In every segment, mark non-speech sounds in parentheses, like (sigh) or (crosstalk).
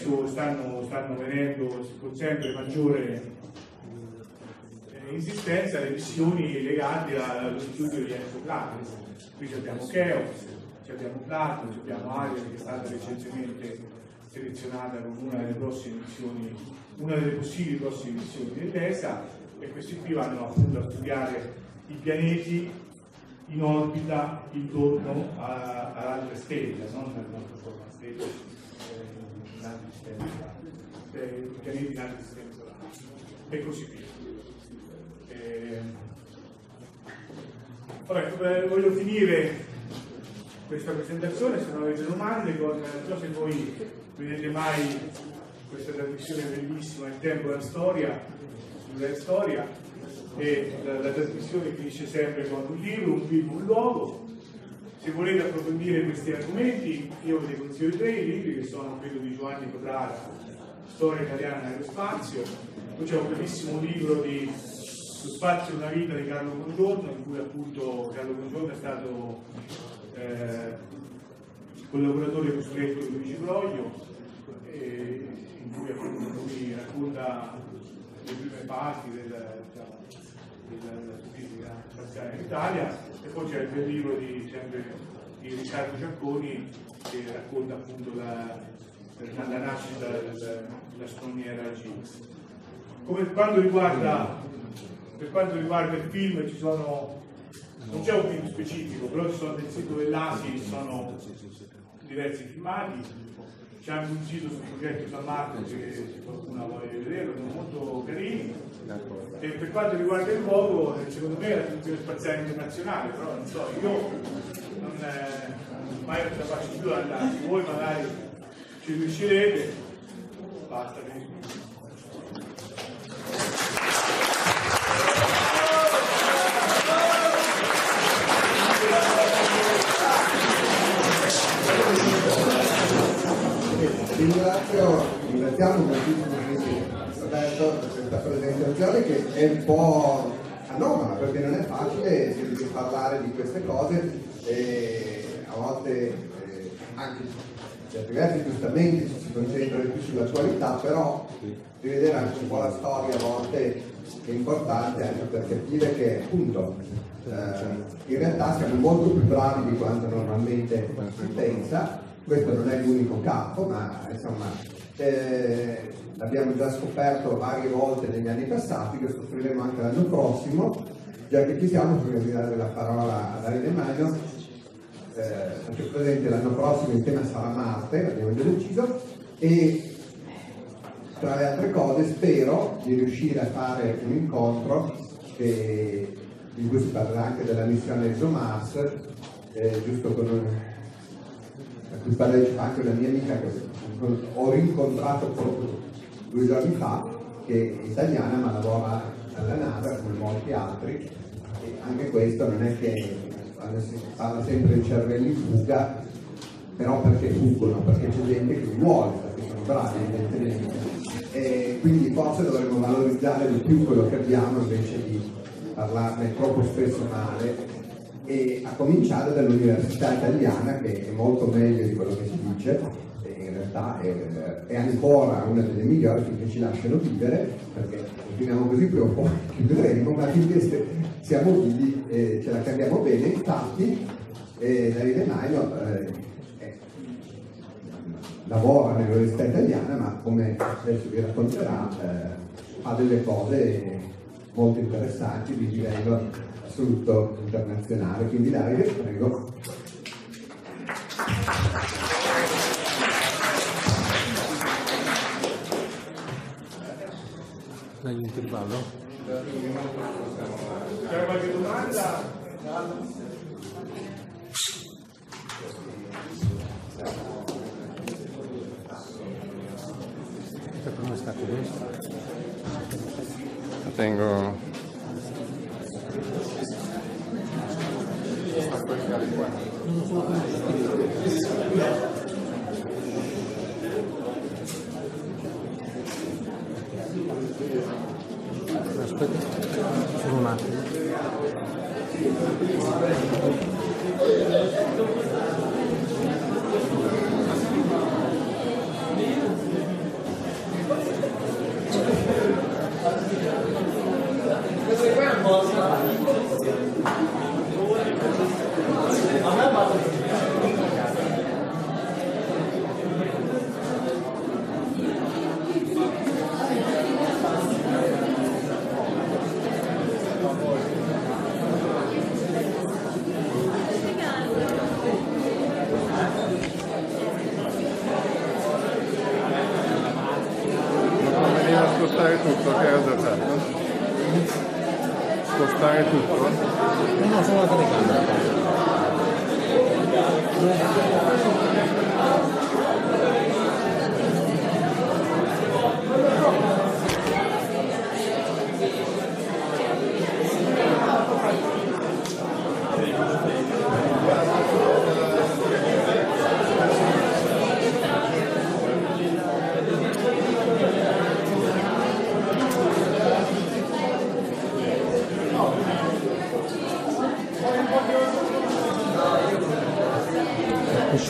Adesso, stanno, stanno venendo con sempre maggiore eh, insistenza le missioni legate allo studio di Enzo Plato. Qui abbiamo Cheops, abbiamo Plato, abbiamo Ariel che è stata recentemente selezionata come una delle prossime missioni, una delle possibili prossime missioni dell'ESA e questi qui vanno appunto a studiare i pianeti in orbita intorno a- ad altre stelle, non nel nostro forma stelle, eh, in altri sistemi solari, eh, pianeti in altri sistemi solari e così via. Eh, vabbè, eh, voglio finire questa presentazione, se non avete domande, non so se voi vedete mai questa trasmissione bellissima, Il tempo e la storia, sulla storia, e la, la trasmissione finisce sempre con un libro, un film, un luogo. Se volete approfondire questi argomenti, io vi consiglio tre libri che sono quello di Giovanni Cotrara, Storia italiana nello spazio, poi c'è un bellissimo libro di Lo spazio e una vita di Carlo Congiorno, in cui appunto Carlo Congiorno è stato eh, collaboratore costretto di Luigi Broglio, e in cui appunto lui racconta le prime fasi del, della, della fisica spaziale in Italia e poi c'è il bel libro di, sempre, di Riccardo Giacconi che racconta appunto la, la, nascita del- dell'astronomia raggi X. Come per quanto riguarda per quanto riguarda il film ci sono non c'è un film specifico, però ci sono nel sito dell'ASI ci sono diversi filmati, c'è anche un sito sul progetto San Marco che se qualcuno vuole vederlo, sono molto carini. E per quanto riguarda il luogo, secondo me è la stazione spaziale internazionale, però non so, io non eh, mai la faccio più andare, voi magari ci riuscirete, basta. Ringrazio, ringraziamo moltissimo Roberto per questa presentazione che è un po' anomala perché non è facile parlare di queste cose e a volte eh, anche certi versi giustamente ci si concentra più sull'attualità, però rivedere anche un po' la storia a volte è importante anche per capire che appunto eh, in realtà siamo molto più bravi di quanto normalmente si pensa, questo non è l'unico campo, ma insomma eh, l'abbiamo già scoperto varie volte negli anni passati, lo scopriremo anche l'anno prossimo, già che ci siamo, prima di dare la parola a Davide Magno, eh, faccio presente l'anno prossimo il tema sarà Marte, l'abbiamo già deciso, e tra le altre cose spero di riuscire a fare un incontro che- in cui si parlerà anche della missione ExoMars, eh, giusto con a cui partecipa anche una mia amica che ho rincontrato proprio due giorni fa, che è italiana ma lavora alla NASA come molti altri e anche questo non è che parla sempre di cervelli in fuga, però perché fuggono, perché c'è gente che vuole, perché sono bravi evidentemente. E quindi forse dovremmo valorizzare di più quello che abbiamo invece di parlarne troppo spesso male e a cominciare dall'università italiana che è molto meglio di quello che si dice realtà è, è ancora una delle migliori finché ci lasciano vivere perché continuiamo così prima o poi (laughs) chiuderemo ma se- siamo vivi e ce la capiamo bene. Infatti eh, Davide Maio eh, lavora nell'università italiana ma come adesso vi racconterà eh, fa delle cose molto interessanti di livello assoluto internazionale. Quindi Davide prego La tengo Aspetta, solo un attimo. Non conveniva spostare tutto, che era già fatto? Spostare tutto? No, no, solo la telecamera.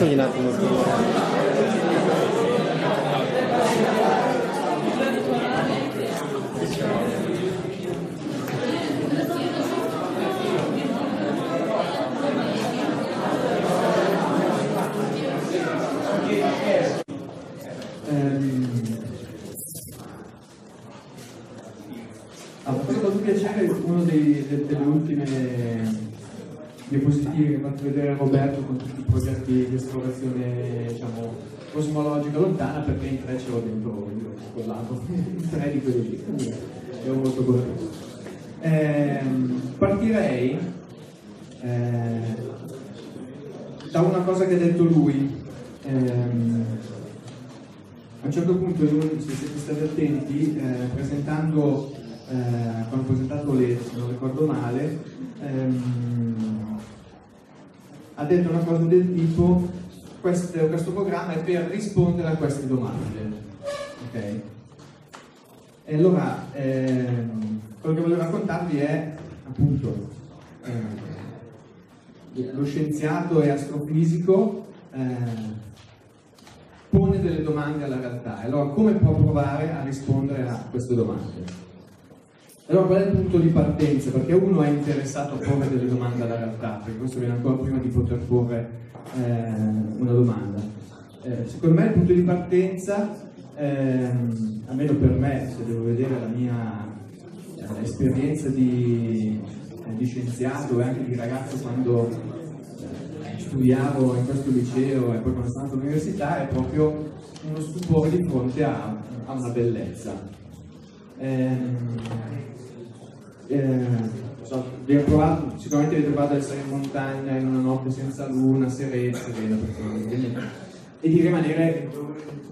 Sciogli un attimo colore. Ehm, ha fatto piacere uno dei- de- delle ultime diapositive che ha fatto vedere Roberto con tutti i progetti di esplorazione diciamo, cosmologica lontana perché in tre ce l'ho dentro io scollato (laughs) in tre di quelli lì. Quindi ero molto contento Ehm, partirei eh, da una cosa che ha detto lui. Ehm, a un certo punto, se siete stati attenti, eh, presentando, eh, quando ho presentato le, se non ricordo male, ehm, ha detto una cosa del tipo, questo, questo programma è per rispondere a queste domande. Ok? E allora, ehm, quello che voglio raccontarvi è, appunto, eh, lo scienziato e astrofisico eh, pone delle domande alla realtà. E allora come può provare a rispondere a queste domande? Allora qual è il punto di partenza? Perché uno è interessato a porre delle domande alla realtà, perché questo viene ancora prima di poter porre eh, una domanda. Eh, secondo me il punto di partenza, ehm, almeno per me, se devo vedere la mia eh, esperienza di, eh, di scienziato e anche di ragazzo quando eh, studiavo in questo liceo e poi quando sono andato all'università, è proprio uno stupore di fronte a, a una bellezza. Eh, so, provato, sicuramente avete provato ad essere in montagna in una notte senza luna, serena, serena e di rimanere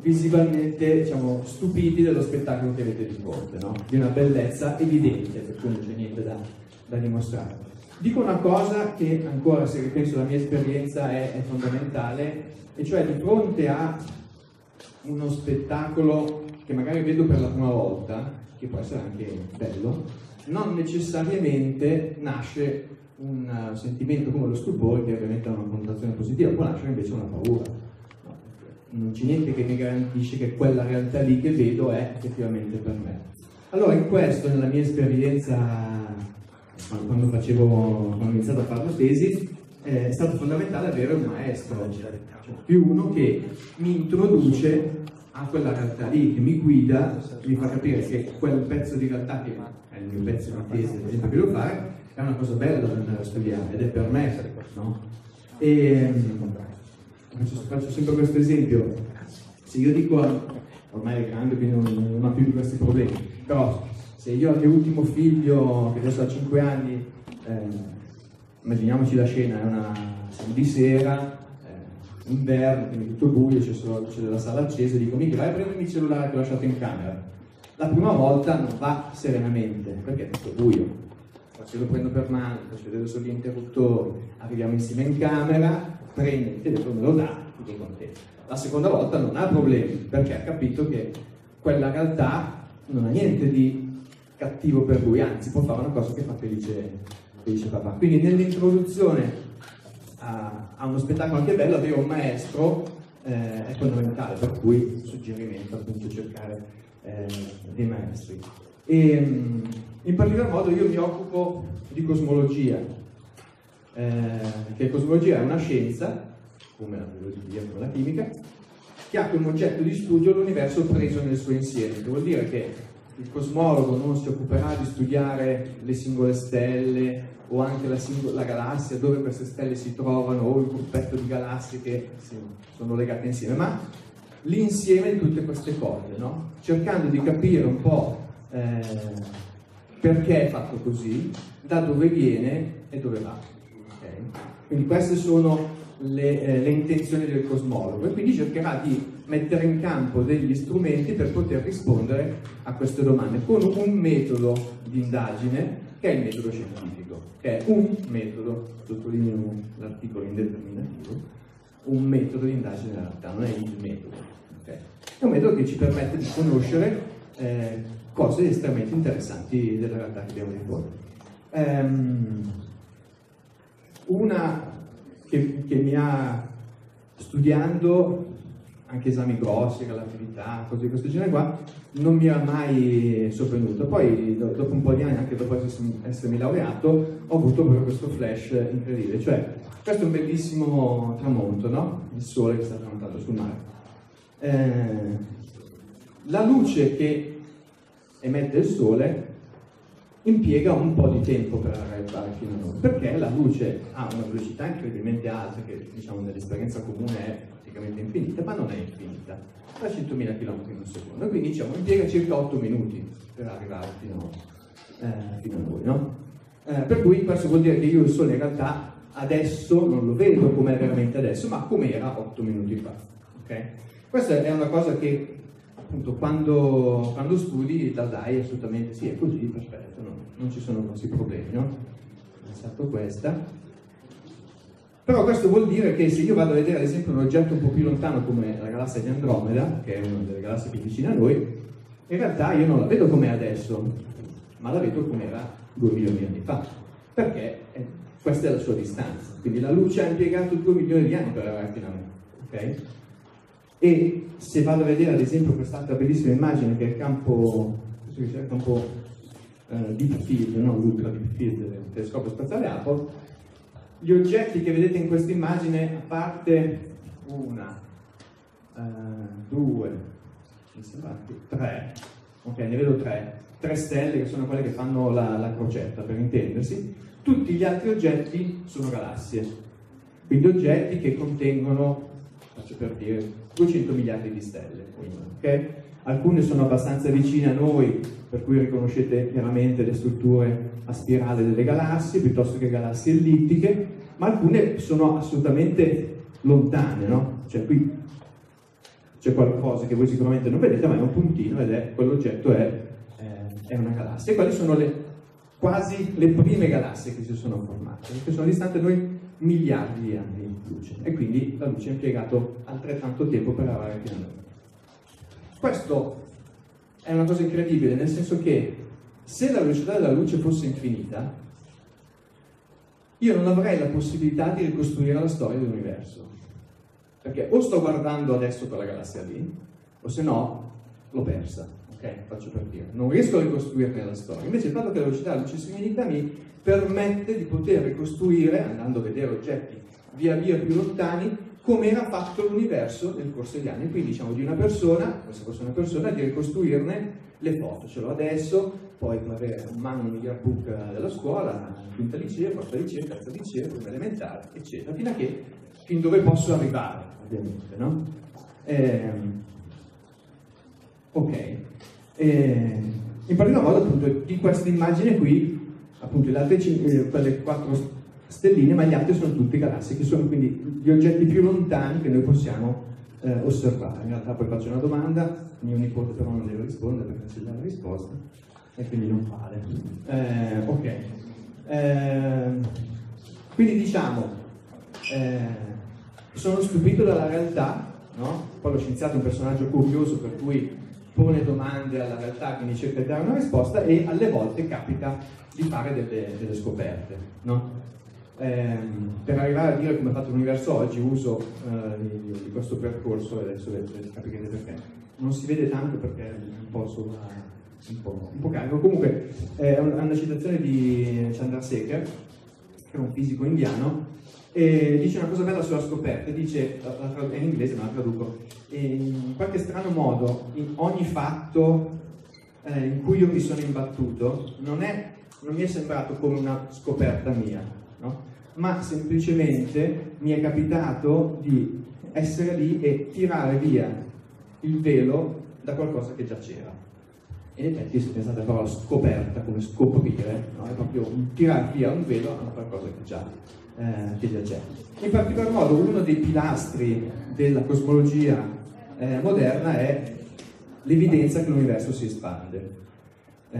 visibilmente diciamo, stupiti dello spettacolo che avete di fronte, no? di una bellezza evidente, per cui non c'è niente da, da dimostrare. Dico una cosa che ancora, se ripenso alla mia esperienza, è, è fondamentale, e cioè di fronte a uno spettacolo che magari vedo per la prima volta, che può essere anche bello, non necessariamente nasce un eh, sentimento come lo stupore, che ovviamente ha una connotazione positiva, può nascere invece una paura. No, Non c'è niente che mi garantisce che quella realtà lì che vedo è effettivamente per me. Allora, in questo, nella mia esperienza, quando- quando facevo, quando ho iniziato a fare la tesi, eh, è stato fondamentale avere un maestro, cioè più uno che mi introduce a quella realtà lì, che mi guida, mi fa capire che quel pezzo di realtà che è il mio pezzo di tesi, ad esempio, che devo fare, è una cosa bella da andare a studiare ed è per me, no? E mm, faccio, sempre questo esempio, se io dico, ormai è grande quindi non, non ha più questi problemi, però se io al mio ultimo figlio, che adesso ha 5 anni, eh, immaginiamoci la scena, è una di sera, inverno, quindi tutto buio, c'è solo la sala accesa, dico mica vai a prendermi il cellulare che ho lasciato in camera. La prima volta non va serenamente, perché è tutto buio. Se lo prendo per mano, faccio vedere solo gli interruttori, arriviamo insieme in camera, prende il telefono, me lo dà, tutto contento. La seconda volta non ha problemi, perché ha capito che quella realtà non ha niente di cattivo per lui, anzi può fare una cosa che fa felice, felice papà. Quindi nell'introduzione a, uno spettacolo anche bello avere un maestro eh, è fondamentale, per cui suggerimento appunto cercare eh, dei maestri. E, mm, in particolar modo io mi occupo di cosmologia, eh, che cosmologia è una scienza, come la biologia, come la chimica, che ha come oggetto di studio l'universo preso nel suo insieme, che vuol dire che il cosmologo non si occuperà di studiare le singole stelle o anche la, singola, la galassia, dove queste stelle si trovano, o il gruppetto di galassie che sono legate insieme, ma l'insieme di tutte queste cose, no? cercando di capire un po' eh, perché è fatto così, da dove viene e dove va. ok? Quindi queste sono le, eh, le intenzioni del cosmologo e quindi cercherà di mettere in campo degli strumenti per poter rispondere a queste domande con un metodo di indagine che è il metodo scientifico, che è un metodo, sottolineo l'articolo indeterminativo, un metodo di indagine in realtà, non è il metodo. ok? È un metodo che ci permette di conoscere eh, cose estremamente interessanti della realtà che abbiamo di fronte. Ehm, una che, che mi ha studiando anche esami grossi, relatività, cose di questo genere qua, non mi era mai sovvenuto. Poi, do- dopo un po' di anni, anche dopo essermi laureato, ho avuto proprio questo flash incredibile. Cioè, questo è un bellissimo tramonto, no? Il sole che sta tramontando sul mare. Eh, la luce che emette il sole impiega un po' di tempo per arrivare fino a noi, perché la luce ha una velocità incredibilmente alta, che diciamo nell'esperienza comune è praticamente infinita, ma non è infinita, 300.000 km in secondo, quindi diciamo impiega circa 8 minuti per arrivare fino, eh, fino a noi, no? Eh, per cui questo vuol dire che io il sole in realtà adesso non lo vedo come è veramente adesso, ma come era 8 minuti fa. ok? Questa è una cosa che appunto quando, quando studi la dai assolutamente sì, è così, perfetto, no? non ci sono grossi problemi, no? È stato questa. Però questo vuol dire che se io vado a vedere ad esempio un oggetto un po' più lontano come la galassia di Andromeda, che è una delle galassie più vicine a noi, in realtà io non la vedo come è adesso, ma la vedo come era 2 milioni di anni fa, perché eh, questa è la sua distanza. Quindi la luce ha impiegato 2 milioni di anni per arrivare fino a me. ok? E se vado a vedere ad esempio quest'altra bellissima immagine che è il campo, il campo eh, Deep Field, non l'Ultra Deep Field del telescopio spaziale Hubble, gli oggetti che vedete in questa immagine, a parte una, eh, due, tre, ok, ne vedo tre, tre stelle che sono quelle che fanno la, la crocetta, per intendersi, tutti gli altri oggetti sono galassie, quindi oggetti che contengono, faccio per dire, 200 miliardi di stelle, ok? Alcune sono abbastanza vicine a noi, per cui riconoscete chiaramente le strutture a spirale delle galassie, piuttosto che galassie ellittiche, ma alcune sono assolutamente lontane, no? Cioè qui c'è qualcosa che voi sicuramente non vedete, ma è un puntino ed è quell'oggetto è, eh, è una galassia. E quali sono le, quasi le prime galassie che si sono formate, che sono distanti da noi miliardi di anni di luce. E quindi la luce ha impiegato altrettanto tempo per arrivare fino a noi. Questo è una cosa incredibile, nel senso che se la velocità della luce fosse infinita, io non avrei la possibilità di ricostruire la storia dell'universo. Perché o sto guardando adesso quella galassia lì, o se no l'ho persa. Ok? Faccio per dire. Non riesco a ricostruirne la storia. Invece il fatto che la velocità della luce sia infinita mi permette di poter ricostruire, andando a vedere oggetti via via più lontani, come era fatto l'universo nel corso degli anni. Quindi diciamo di una persona, se fosse una persona, di ricostruirne le foto. Ce l'ho adesso, poi avere un mano un yearbook della scuola, quinta liceo, quarta liceo, terza liceo, prima elementare, eccetera, fino a che, fin dove posso arrivare, ovviamente, no? Ehm, ok. Ehm, in particolar modo, appunto, di questa immagine qui, appunto, le altre cin- eh, quelle quattro stelline, ma gli altri sono tutti galassie, che sono quindi gli oggetti più lontani che noi possiamo eh, osservare. In realtà poi faccio una domanda, mio nipote però non deve rispondere perché c'è già la risposta e quindi non vale. Eh, ok. Ehm, quindi diciamo, eh, sono stupito dalla realtà, no? poi lo scienziato è un personaggio curioso per cui pone domande alla realtà, quindi cerca di dare una risposta e alle volte capita di fare delle, delle scoperte. No? Ehm, per arrivare a dire come è fatto l'universo oggi uso eh, di, di questo percorso e adesso capirete perché. Non si vede tanto perché è un po' sopra, un po', un po' carico. Comunque è un- è una citazione di Chandrasekhar, che è un fisico indiano, e dice una cosa bella sulla scoperta, dice, è in inglese ma la traduco, in qualche strano modo in ogni fatto eh, in cui io mi sono imbattuto non, è, non mi è sembrato come una scoperta mia, no? ma semplicemente mi è capitato di essere lì e tirare via il velo da qualcosa che già c'era. In effetti, se pensate alla parola scoperta, come scoprire, no? è proprio tirare via un velo da qualcosa che già, eh, che già c'è. In particolar modo, uno dei pilastri della cosmologia eh, moderna è l'evidenza che l'universo si espande. Eh,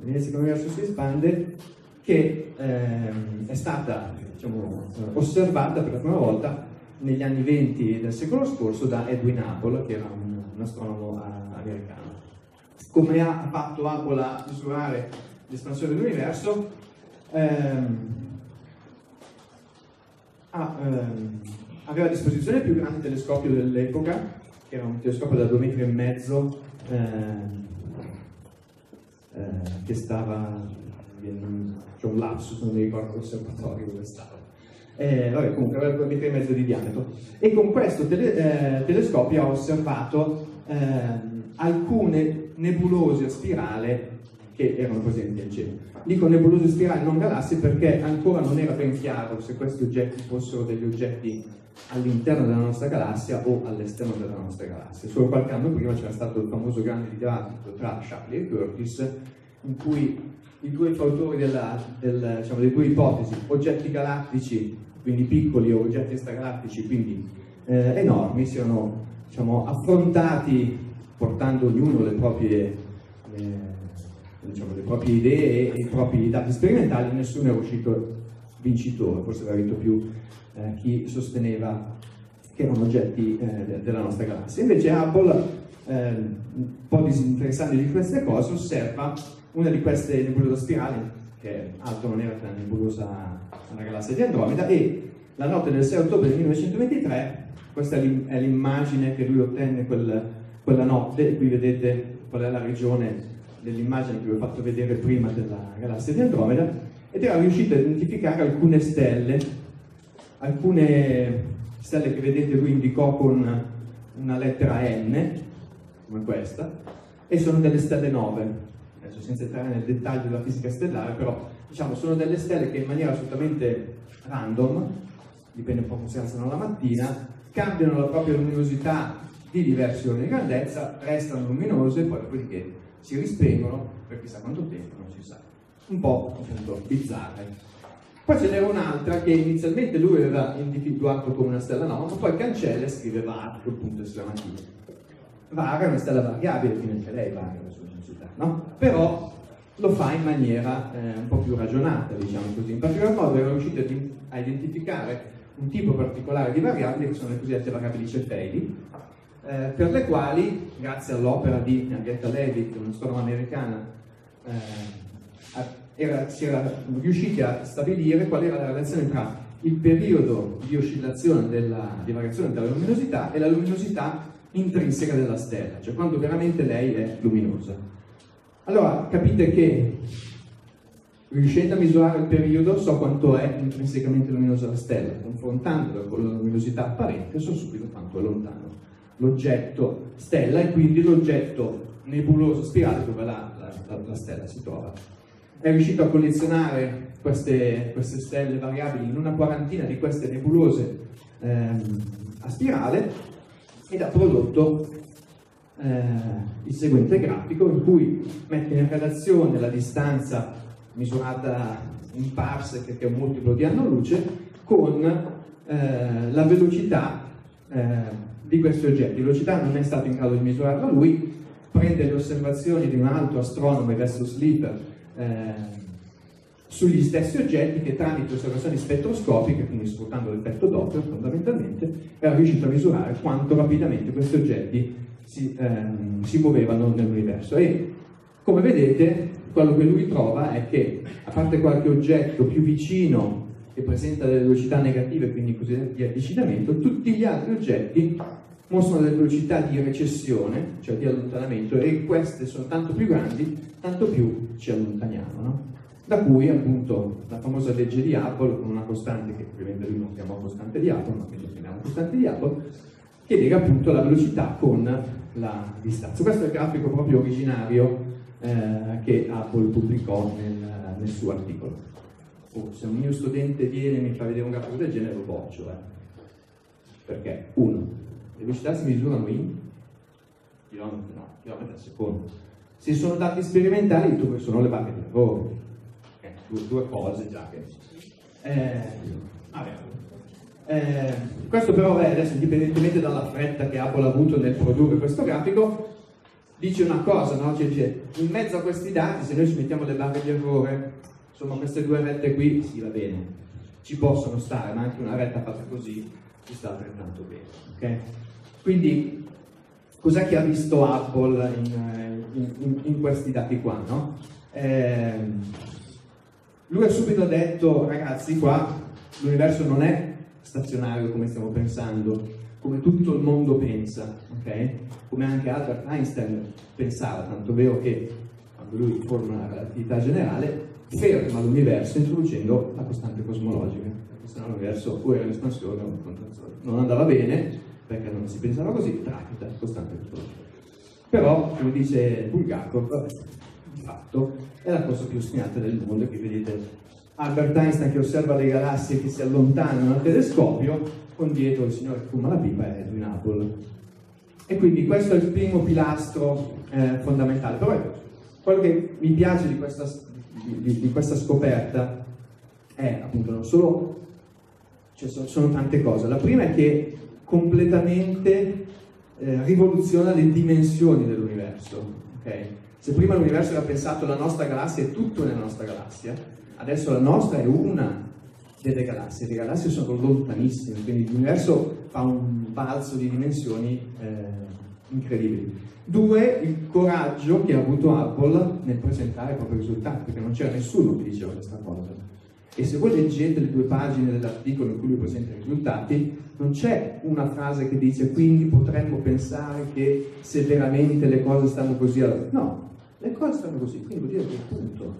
l'evidenza che l'universo si espande che ehm, è stata diciamo, osservata per la prima volta negli anni 20 del secolo scorso da Edwin Hubble, che era un, un astronomo ah, americano. Come ha fatto Hubble a misurare l'espansione dell'universo? Ehm, ha, ehm, aveva a disposizione il più grande telescopio dell'epoca, che era un telescopio da due metri e mezzo, ehm, eh, che stava, c'è un lapsus, non mi ricordo l'osservatorio dove stava. Eh, vabbè, comunque aveva due metri e mezzo di diametro. E con questo tele- eh, telescopio ha osservato ehm, alcune nebulose a spirale che erano presenti al cielo. Dico nebulose a spirale, non galassie, perché ancora non era ben chiaro se questi oggetti fossero degli oggetti all'interno della nostra galassia o all'esterno della nostra galassia. Solo qualche anno prima c'era stato il famoso grande dibattito tra Shapley e Curtis, in cui i due fautori della, del, diciamo, delle due ipotesi, oggetti galattici, quindi piccoli, o oggetti extragalattici, quindi eh, enormi, si erano diciamo, affrontati portando ognuno le proprie, eh, diciamo, le proprie idee e i propri dati sperimentali, nessuno è uscito vincitore, forse aveva vinto più eh, chi sosteneva che erano oggetti eh, de- della nostra galassia. Invece Hubble, eh, un po' disinteressando di queste cose, osserva una di queste nebulose spirali, che altro non era che la nebulosa una galassia di Andromeda, e la notte del 6 ottobre del 1923, questa è l'immagine che lui ottenne quel- quella notte, qui vedete qual è la regione dell'immagine che vi ho fatto vedere prima della galassia di Andromeda ed era riuscito a identificare alcune stelle, alcune stelle che vedete lui indicò con una lettera N, come questa, e sono delle stelle nove. Adesso senza entrare nel dettaglio della fisica stellare, però diciamo sono delle stelle che in maniera assolutamente random, dipende un po' come si alzano la mattina, cambiano la propria luminosità di diversi ordini di grandezza, restano luminose, poi dopodiché si rispengono per chissà quanto tempo, non si sa. Un po' appunto bizzarre. Poi ce n'era un'altra che inizialmente lui aveva individuato come una stella nova, ma poi cancella e scrive VAR punto esclamativo. VAR è una stella variabile, quindi anche lei varia la sua intensità, no? Però lo fa in maniera eh, un po' più ragionata, diciamo così. In particolar modo era riuscito a identificare un tipo particolare di variabili che sono le cosiddette variabili cefeidi, eh, per le quali, grazie all'opera di Agatha Levitt, un'astronomo americana, eh, era- si era riusciti a stabilire qual era la relazione tra il periodo di oscillazione della, di variazione della luminosità e la luminosità intrinseca della stella, cioè quando veramente lei è luminosa. Allora capite che riuscendo a misurare il periodo so quanto è intrinsecamente luminosa la stella, confrontandola con la luminosità apparente so subito quanto è lontano l'oggetto stella e quindi l'oggetto nebuloso spirale dove la, la- la- la stella si trova. È riuscito a collezionare queste, queste stelle variabili in una quarantina di queste nebulose ehm, a spirale ed ha prodotto eh, il seguente grafico in cui mette in relazione la distanza misurata in parsec, che è un multiplo di anno luce, con eh, la velocità eh, di questi oggetti. La velocità non è stato in grado di misurarla lui, prende le osservazioni di un altro astronomo, Augustus Sleeper, eh, sugli stessi oggetti che tramite osservazioni spettroscopiche, quindi sfruttando l'effetto Doppler fondamentalmente, era riuscito a misurare quanto rapidamente questi oggetti si, ehm, si muovevano nell'universo. E come vedete, quello che lui trova è che, a parte qualche oggetto più vicino che presenta delle velocità negative, quindi così di avvicinamento, tutti gli altri oggetti mostrano delle velocità di recessione, cioè di allontanamento, e queste sono tanto più grandi, tanto più ci allontaniamo. no? Da cui appunto la famosa legge di Hubble, con una costante che ovviamente lui non chiama costante di Hubble, ma che noi chiamiamo costante di Hubble, che lega appunto la velocità con la distanza. Questo è il grafico proprio originario eh, che Hubble pubblicò nel, nel suo articolo. Oh, se un mio studente viene e mi fa vedere un grafico del genere lo boccio, eh. perché uno, le velocità si misurano in chilometri, no, chilometri al secondo. Se sono dati sperimentali, dove sono le barre di errore? Eh, due, due cose già che... Eh, vabbè. Eh, questo però è adesso indipendentemente dalla fretta che Apple ha avuto nel produrre questo grafico, dice una cosa, no? Cioè, dice, in mezzo a questi dati, se noi ci mettiamo le barre di errore, insomma queste due rette qui, sì va bene, ci possono stare, ma anche una retta fatta così ci sta altrettanto bene. ok? Quindi, cos'è che ha visto Apple in, in- in- in questi dati qua? No? Ehm, lui ha subito detto, ragazzi, qua l'universo non è stazionario come stiamo pensando, come tutto il mondo pensa, ok? Come anche Albert Einstein pensava, tanto vero che quando lui forma la relatività generale, ferma l'universo introducendo la costante cosmologica, perché sennò l'universo o era in espansione o in contrazione. Non andava bene, perché non si pensava così, tracita, costante cosmologica. Però, come dice Bulgakov, di fatto è la cosa più ostinata del mondo che vedete Albert Einstein che osserva le galassie che si allontanano al telescopio con dietro il signore che fuma la pipa e Edwin Hubble e quindi questo è il primo pilastro eh, fondamentale però quello che mi piace di questa, di- di- questa scoperta è appunto non solo cioè sono, sono tante cose. La prima è che completamente eh, rivoluziona le dimensioni dell'universo. ok? Se prima l'universo era pensato la nostra galassia è tutto nella nostra galassia, adesso la nostra è una delle galassie. Le galassie sono lontanissime, quindi l'universo fa un balzo di dimensioni eh, incredibili. Due, il coraggio che ha avuto Apple nel presentare i propri risultati, perché non c'era nessuno che diceva questa cosa. E se voi leggete le due pagine dell'articolo in cui lui presenta i risultati, non c'è una frase che dice quindi potremmo pensare che se veramente le cose stanno così... allora-" No, Le cose stanno così, quindi vuol dire che punto.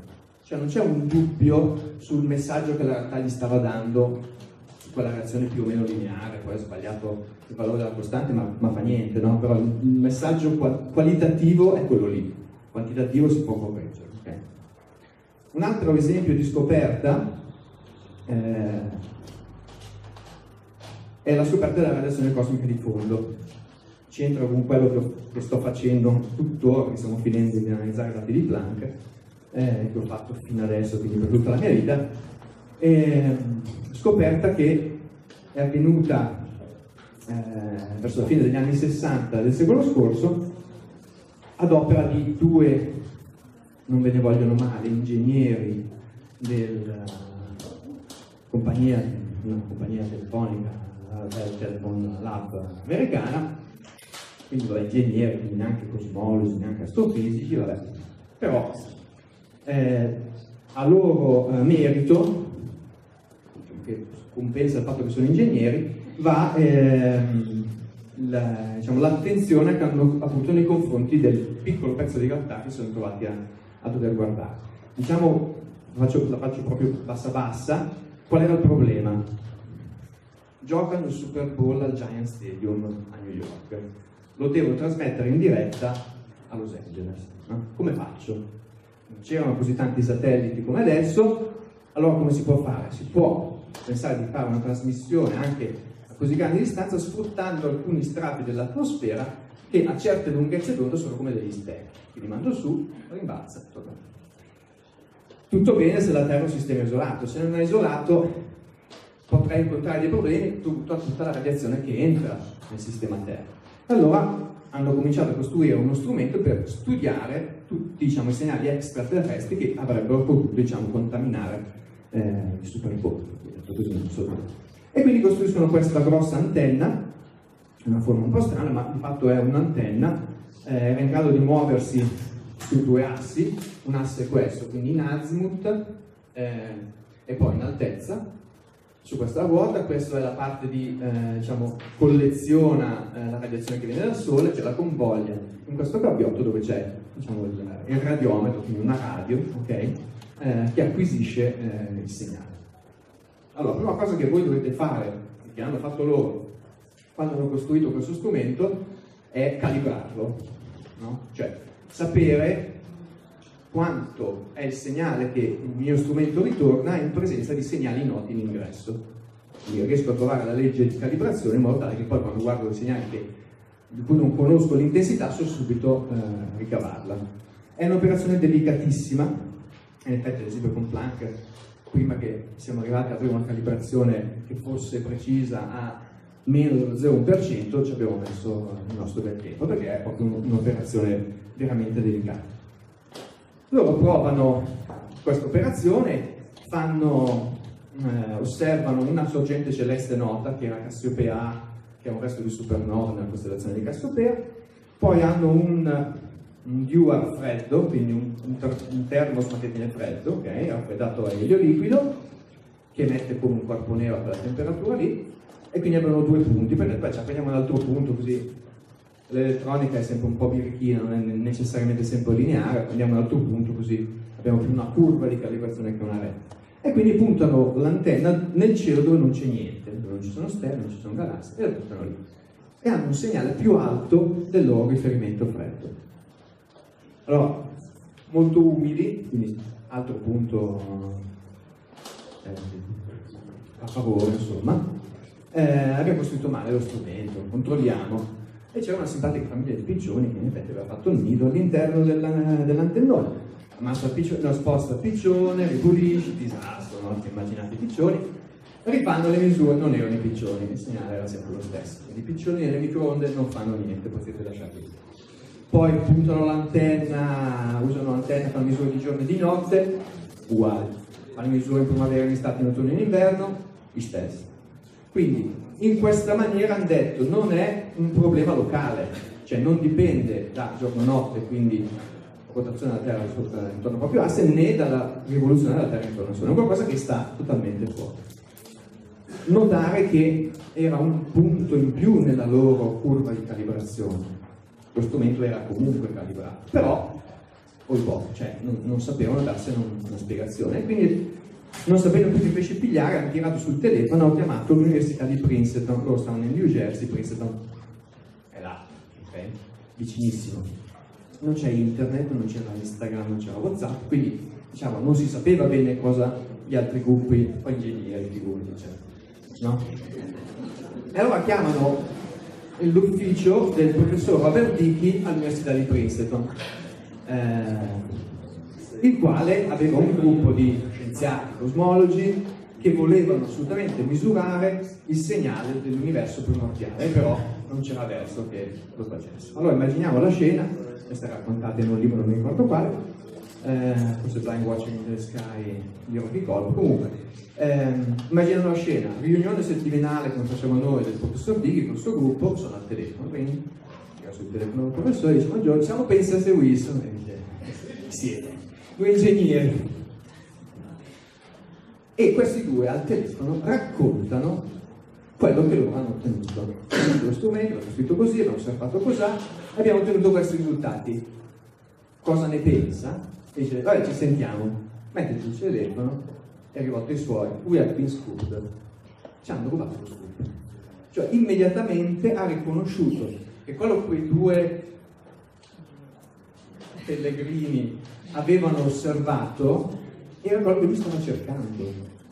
Cioè non c'è un dubbio sul messaggio che la realtà gli stava dando su quella reazione più o meno lineare, poi è sbagliato il valore della costante, ma, ma fa niente, no? Però il messaggio qua- qualitativo è quello lì, quantitativo si può correggere. ok? Un altro esempio di scoperta eh, è la scoperta della radiazione cosmica di fondo. C'entra con quello che, che sto facendo tuttora, che stiamo finendo di analizzare i dati di Planck, eh, che ho fatto fino adesso, quindi per tutta la mia vita. E, scoperta che è avvenuta eh, verso la fine degli anni 60 del secolo scorso ad opera di due, non ve ne vogliono male, ingegneri della compagnia, una compagnia telefonica, la Bell Telephone Lab americana, quindi vabbè, ingegneri, quindi neanche cosmologi, neanche astrofisici, vabbè. però eh, a loro eh, merito, compensa il fatto che sono ingegneri, va ehm, la- diciamo, l'attenzione che hanno avuto nei confronti del piccolo pezzo di realtà che sono trovati a, a dover guardare. Diciamo, faccio- la faccio proprio bassa bassa, qual era il problema? Giocano il Super Bowl al Giant Stadium a New York, lo devo trasmettere in diretta a Los Angeles. no? Come faccio? Non c'erano così tanti satelliti come adesso, allora come si può fare? Si può pensare di fare una trasmissione anche a così grande distanza sfruttando alcuni strati dell'atmosfera che a certe lunghezze d'onda sono come degli specchi. Li mando su, rimbalza, torna. Tutto bene se la Terra è un sistema isolato, se non è isolato potrei incontrare dei problemi tutta, tutta la radiazione che entra nel sistema Terra. Allora hanno cominciato a costruire uno strumento per studiare tutti diciamo, i segnali extraterrestri che avrebbero potuto diciamo, contaminare eh, il Super Bowl. detto così, non so. E quindi costruiscono questa grossa antenna, una forma un po' strana, ma di fatto è un'antenna, eh, era in grado di muoversi su due assi, un asse è questo, quindi in azimuth eh, e poi in altezza, su questa ruota, questa è la parte di, eh, diciamo, colleziona eh, la radiazione che viene dal Sole, c'è la convoglia in questo gabbiotto dove c'è diciamo, il, il radiometro, quindi una radio, ok, eh, che acquisisce eh, il segnale. Allora, la prima cosa che voi dovete fare, che hanno fatto loro quando hanno costruito questo strumento, è calibrarlo, no? cioè sapere quanto è il segnale che il mio strumento ritorna in presenza di segnali noti in ingresso. Quindi riesco a trovare la legge di calibrazione in modo tale che poi quando guardo i segnali di cui non conosco l'intensità so subito eh, ricavarla. È un'operazione delicatissima, in effetti ad esempio con Planck, prima che siamo arrivati ad avere una calibrazione che fosse precisa a meno dello 0,1% ci abbiamo messo il nostro bel tempo perché è proprio un- un'operazione veramente delicata. Loro provano questa operazione, fanno, eh, osservano una sorgente celeste nota che era Cassiopea A, che è un resto di supernova nella costellazione di Cassiopea, poi hanno un, un dewar freddo, quindi un, un, un termos ma che viene freddo, ok, raffreddato a elio liquido, che emette come un corpo nero a quella temperatura lì, e quindi abbiamo due punti, perché poi ci apprendiamo un altro punto così l'elettronica è sempre un po' birichina, non è necessariamente sempre lineare, prendiamo un altro punto così abbiamo più una curva di calibrazione che una retta. E quindi puntano l'antenna nel cielo dove non c'è niente, dove non ci sono stelle, non ci sono galassie, e la puntano lì. E hanno un segnale più alto del loro riferimento freddo. Allora, molto umili, quindi altro punto eh, a favore, insomma, eh, abbiamo costruito male lo strumento, controlliamo. E c'era una simpatica famiglia di piccioni che in effetti aveva fatto il nido all'interno della, dell'antennone. Ammassa piccione, no, sposta piccione, ripulisce, disastro, no? Ti immaginate i piccioni. Rifanno le misure, non erano i piccioni, il segnale era sempre lo stesso. Quindi i piccioni nelle microonde non fanno niente, potete lasciarli lì. Poi puntano l'antenna, usano l'antenna, fanno misure di giorno e di notte, uguali. Fanno misure in primavera, in estate, in autunno e in inverno, gli stessi. Quindi in questa maniera hanno detto non è un problema locale, cioè non dipende da giorno-notte, quindi rotazione della Terra intorno al proprio asse, né dalla rivoluzione della Terra intorno al Sole, è qualcosa che sta totalmente fuori. Notare che era un punto in più nella loro curva di calibrazione, lo strumento era comunque calibrato, però o i boh, cioè non, non sapevano darsene un- una spiegazione. Quindi, non sapendo più che pesce pigliare, hanno tirato sul telefono hanno chiamato l'Università di Princeton, loro stanno nel New Jersey, Princeton è là, ok? Vicinissimo. Non c'è internet, non c'era Instagram, non c'era Whatsapp, quindi diciamo non si sapeva bene cosa gli altri gruppi, o ingegneri, figurati, cioè, no? E allora chiamano l'ufficio del professor Robert Dickey all'Università di Princeton, eh, il quale aveva un gruppo di scienziati cosmologi che volevano assolutamente misurare il segnale dell'universo primordiale, però non c'era verso che lo facesse. Allora immaginiamo la scena, questa è raccontata in un libro, non mi ricordo quale, eh, forse Blind Watching in the Sky, io non ricordo, comunque, ehm, immaginano la scena, riunione settimanale come facciamo noi del professor Dighi con il suo gruppo, sono al telefono, quindi tira sul telefono del professore dice, buongiorno, siamo Pensa e Wilson, e dice, "Chi siete, due ingegneri, e questi due al telefono raccontano quello che loro hanno ottenuto. Lo strumento, l'abbiamo scritto così, abbiamo osservato così, abbiamo ottenuto questi risultati. Cosa ne pensa? E dice, vabbè, ci sentiamo. Giù il telefono, è arrivato ai suoi, we have been scooped. Ci hanno rubato lo scoop. Cioè, immediatamente ha riconosciuto che quello quei due pellegrini avevano osservato era quello che lui stava cercando.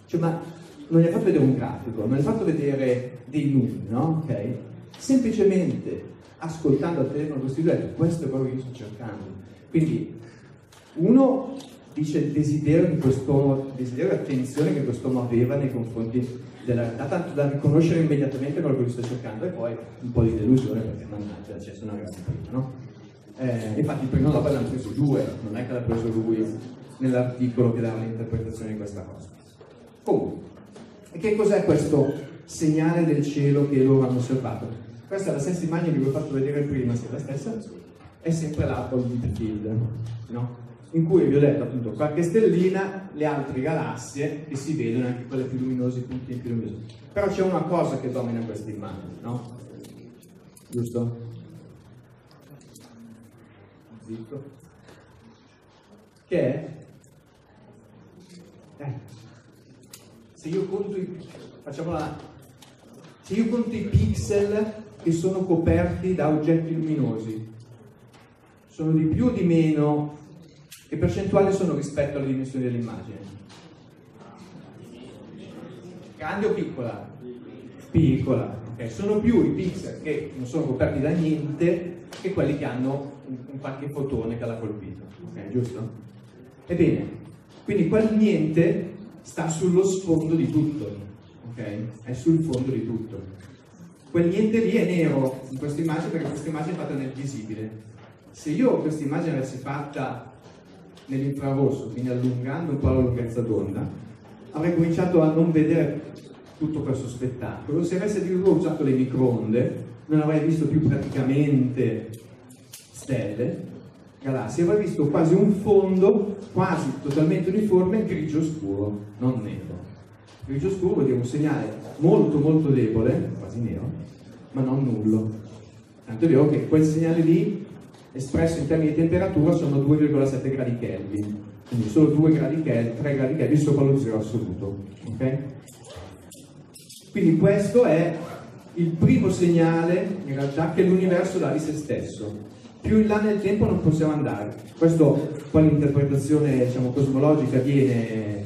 Cioè, ma non gli ha fatto vedere un grafico, non gli ha fatto vedere dei numeri, no? Ok? Semplicemente ascoltando al telefono questi due, questo è quello che io sto cercando. Quindi, uno dice il desiderio di questo desiderio e attenzione che quest'uomo aveva nei confronti della realtà, tanto da riconoscere immediatamente quello che lui sta cercando e poi un po' di delusione perché mannaggia, c'è una grande prima, no? Eh, infatti il primo dopo l'hanno preso due, non è che l'ha preso lui nell'articolo che dava l'interpretazione di questa cosa. Comunque, e che cos'è questo segnale del cielo che loro hanno osservato? Questa è la stessa immagine che vi ho fatto vedere prima, se è la stessa, è sempre l'Apple di Field, no? In cui vi ho detto appunto qualche stellina, le altre galassie che si vedono, anche quelle più luminose, i punti più luminosi. Però c'è una cosa che domina questa immagine, no? Giusto? Zitto. Che è? Eh, se io conto i, facciamola, se io conto i pixel che sono coperti da oggetti luminosi, sono di più o di meno? Che percentuale sono rispetto alle dimensioni dell'immagine? Grande o piccola? Piccola, ok. Sono più i pixel che non sono coperti da niente che quelli che hanno un, un qualche fotone che l'ha colpito, ok, giusto? Ebbene, quindi quel niente sta sullo sfondo di tutto, ok? È sul fondo di tutto. Quel niente lì è nero in questa immagine perché questa immagine è fatta nel visibile. Se io questa immagine l'avessi fatta nell'infrarosso, quindi allungando un po' la lunghezza d'onda, avrei cominciato a non vedere tutto questo spettacolo. Se avessi addirittura usato le microonde, non avrei visto più praticamente stelle, galassie, avrei visto quasi un fondo quasi totalmente uniforme grigio scuro, non nero. Grigio scuro vuol dire un segnale molto molto debole, quasi nero, ma non nullo. Tanto è vero che quel segnale lì, espresso in termini di temperatura, sono 2,7 gradi Kelvin, quindi solo 2 gradi Kelvin, 3 gradi Kelvin sopra lo zero assoluto. ok? Quindi questo è il primo segnale in realtà che l'universo dà di se stesso. Più in là nel tempo non possiamo andare. Questo poi l'interpretazione diciamo, cosmologica viene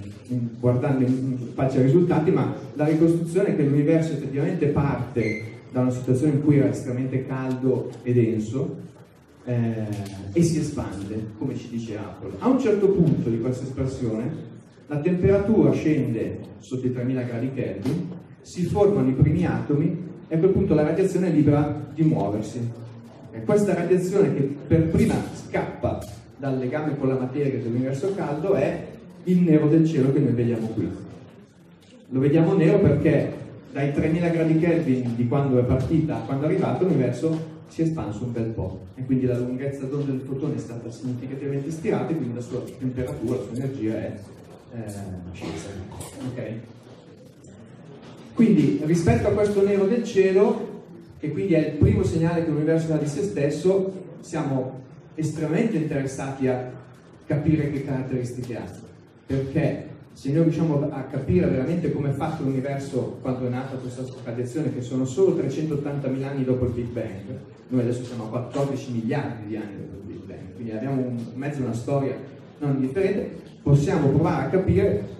guardando in faccia ai risultati, ma la ricostruzione è che l'universo effettivamente parte da una situazione in cui era estremamente caldo e denso eh, e si espande, come ci dice Apple. A un certo punto di questa espansione la temperatura scende sotto i 3000 gradi Kelvin, si formano i primi atomi e a quel punto la radiazione è libera di muoversi. E questa radiazione che per prima scappa dal legame con la materia dell'universo caldo è il nero del cielo che noi vediamo qui. Lo vediamo nero perché dai 3000 gradi Kelvin di quando è partita a quando è arrivato l'universo si è espanso un bel po' e quindi la lunghezza d'onda del fotone è stata significativamente stirata e quindi la sua temperatura, la sua energia è eh, scesa. Ok? Quindi rispetto a questo nero del cielo, che quindi è il primo segnale che l'universo dà di se stesso, siamo estremamente interessati a capire che caratteristiche ha. Perché se noi riusciamo a capire veramente come è fatto l'universo quando è nata questa radiazione, che sono solo 380.000 anni dopo il Big Bang, noi adesso siamo a 14 miliardi di anni dopo il Big Bang, quindi abbiamo un, mezzo una storia non indifferente, possiamo provare a capire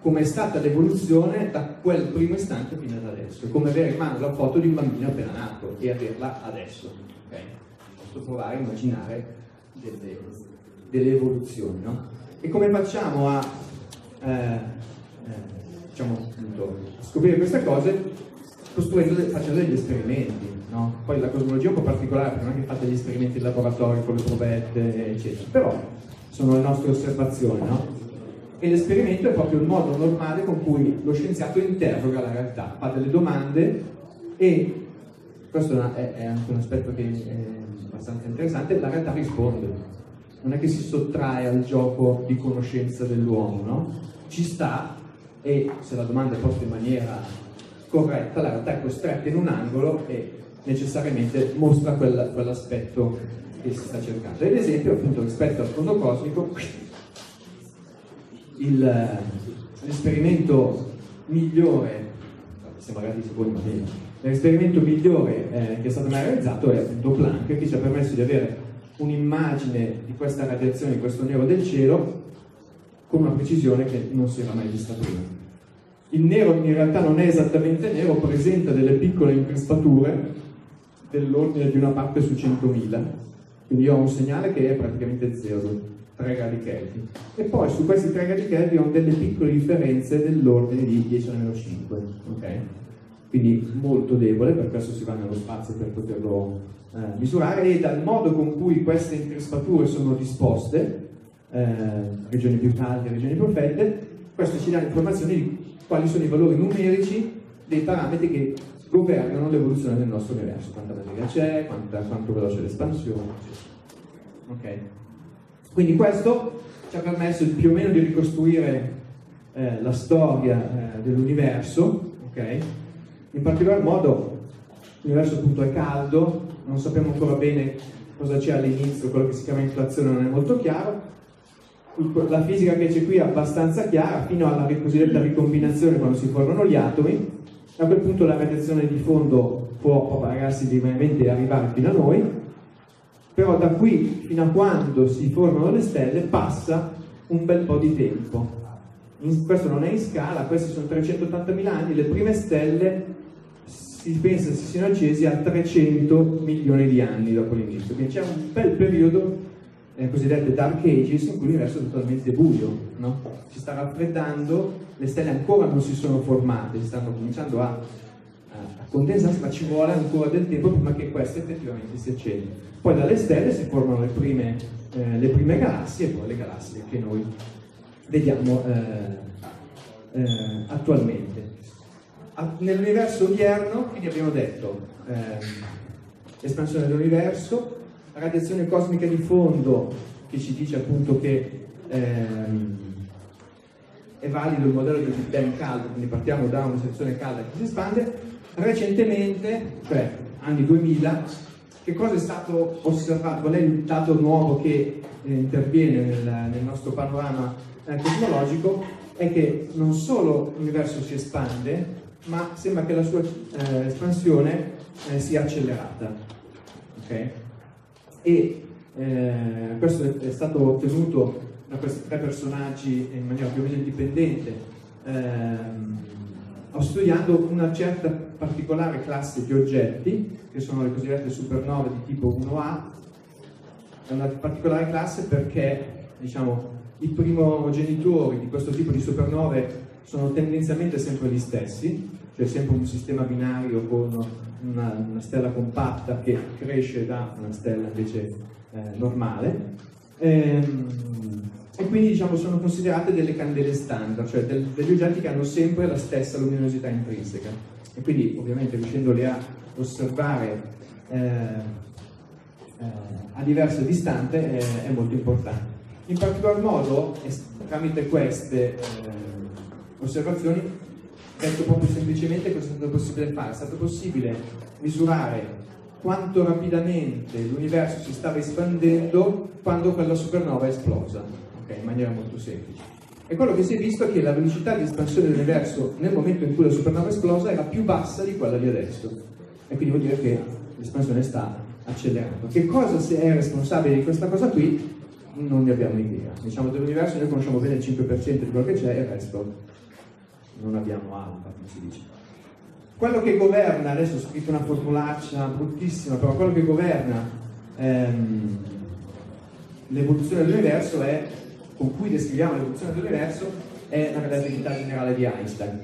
come è stata l'evoluzione da quel primo istante fino ad adesso, come avere in mano la foto di un bambino appena nato e averla adesso. ok? Posso provare a immaginare delle, delle evoluzioni. No? E come facciamo a, diciamo, appunto, scoprire queste cose? Costruendo, facendo degli esperimenti. no? Poi la cosmologia è un po' particolare perché non è che fate gli esperimenti in laboratorio con le provette, eccetera, però sono le nostre osservazioni. No? E l'esperimento è proprio il modo normale con cui lo scienziato interroga la realtà, fa delle domande e questo è anche un aspetto che è abbastanza interessante, la realtà risponde. Non è che si sottrae al gioco di conoscenza dell'uomo, no? Ci sta e se la domanda è posta in maniera corretta, la realtà è costretta in un angolo e necessariamente mostra quel- quell'aspetto che si sta cercando. Ed esempio, appunto, rispetto al fondo cosmico, il, l'esperimento migliore, ai secondi, ma bene, l'esperimento migliore eh, che è stato mai realizzato è il Doppler, che ci ha permesso di avere un'immagine di questa radiazione, di questo nero del cielo, con una precisione che non si era mai vista prima. Il nero in realtà non è esattamente nero, presenta delle piccole increspature dell'ordine di una parte su 100.000, quindi ho un segnale che è praticamente zero, 3 gradi Kelvin. E poi su questi 3 gradi Kelvin ho delle piccole differenze dell'ordine di 10 alla meno 5, ok? Quindi molto debole, per questo si va nello spazio per poterlo eh, misurare e dal modo con cui queste increspature sono disposte, eh, regioni più calde regioni più fredde, questo ci dà informazioni di quali sono i valori numerici dei parametri che governano l'evoluzione del nostro universo, quanta materia c'è, quanta, quanto veloce l'espansione, eccetera. Ok? Quindi questo ci ha permesso più o meno di ricostruire eh, la storia eh, dell'universo, ok? In particolar modo l'universo appunto è caldo, non sappiamo ancora bene cosa c'è all'inizio, quello che si chiama inflazione non è molto chiaro, la fisica che c'è qui è abbastanza chiara fino alla cosiddetta ricombinazione quando si formano gli atomi, a quel punto la radiazione di fondo può propagarsi linearmente e arrivare fino a noi, però da qui fino a quando si formano le stelle passa un bel po' di tempo. In- questo non è in scala, questi sono 380.000 anni, le prime stelle si pensa si siano accesi a 300 milioni di anni dopo l'inizio, quindi c'è un bel periodo eh, cosiddette dark ages in cui l'universo è totalmente buio, no? si sta raffreddando, le stelle ancora non si sono formate, si stanno cominciando a, a- a condensarsi, ma ci vuole ancora del tempo prima che queste effettivamente si accendano. Poi dalle stelle si formano le prime, eh, le prime galassie e poi le galassie che noi vediamo eh, eh, attualmente. A- Nell'universo odierno, quindi abbiamo detto, ehm, espansione dell'universo, radiazione cosmica di fondo che ci dice appunto che ehm, è valido il modello del Big Bang caldo, quindi partiamo da una sezione calda che si espande. Recentemente, cioè anni 2000, che cosa è stato osservato? Qual è il dato nuovo che eh, interviene nel, nel nostro panorama eh, cosmologico? È che non solo l'universo si espande, ma sembra che la sua eh, espansione eh, sia accelerata. Ok? e eh, questo è- stato ottenuto da questi tre personaggi in maniera più o meno indipendente, ehm, studiando una certa particolare classe di oggetti, che sono le cosiddette supernove di tipo 1A, è una particolare classe perché diciamo, i primogenitori di questo tipo di supernove sono tendenzialmente sempre gli stessi, cioè sempre un sistema binario con una, una stella compatta che cresce da una stella invece eh, normale. Ehm, e quindi diciamo, sono considerate delle candele standard, cioè del- degli oggetti che hanno sempre la stessa luminosità intrinseca. E quindi ovviamente riuscendoli a osservare eh, eh, a diverse distanze è, è molto importante. In particolar modo, tramite queste eh, osservazioni, detto proprio semplicemente cosa è stato possibile fare? È stato possibile misurare quanto rapidamente l'universo si stava espandendo quando quella supernova è esplosa, ok, in maniera molto semplice. E quello che si è visto è che la velocità di espansione dell'universo nel momento in cui la supernova è esplosa era più bassa di quella di adesso. E quindi vuol dire che l'espansione sta accelerando. Che cosa è responsabile di questa cosa qui? Non ne abbiamo idea. Diciamo dell'universo noi conosciamo bene il 5% di quello che c'è e il resto non abbiamo alfa, come si dice. Quello che governa, adesso ho scritto una formulaccia bruttissima, però quello che governa ehm, l'evoluzione dell'universo è, con cui descriviamo l'evoluzione dell'universo, è la relatività generale di Einstein.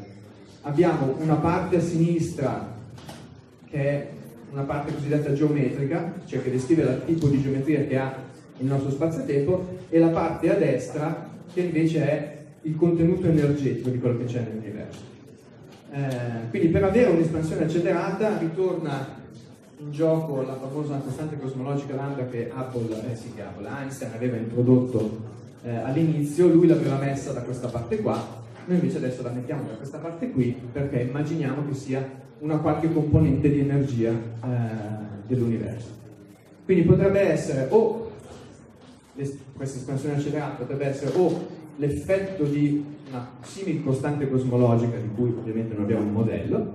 Abbiamo una parte a sinistra che è una parte cosiddetta geometrica, cioè che descrive il tipo di geometria che ha il nostro spazio-tempo, e la parte a destra che invece è il contenuto energetico di quello che c'è nell'universo. Eh, quindi per avere un'espansione accelerata ritorna in gioco la famosa costante cosmologica lambda che Hubble, eh sì, che Hubble, Einstein aveva introdotto eh, all'inizio, lui l'aveva messa da questa parte qua, noi invece adesso la mettiamo da questa parte qui perché immaginiamo che sia una qualche componente di energia eh, dell'universo. Quindi potrebbe essere o questa espansione accelerata potrebbe essere o l'effetto di una simile costante cosmologica di cui ovviamente non abbiamo un modello,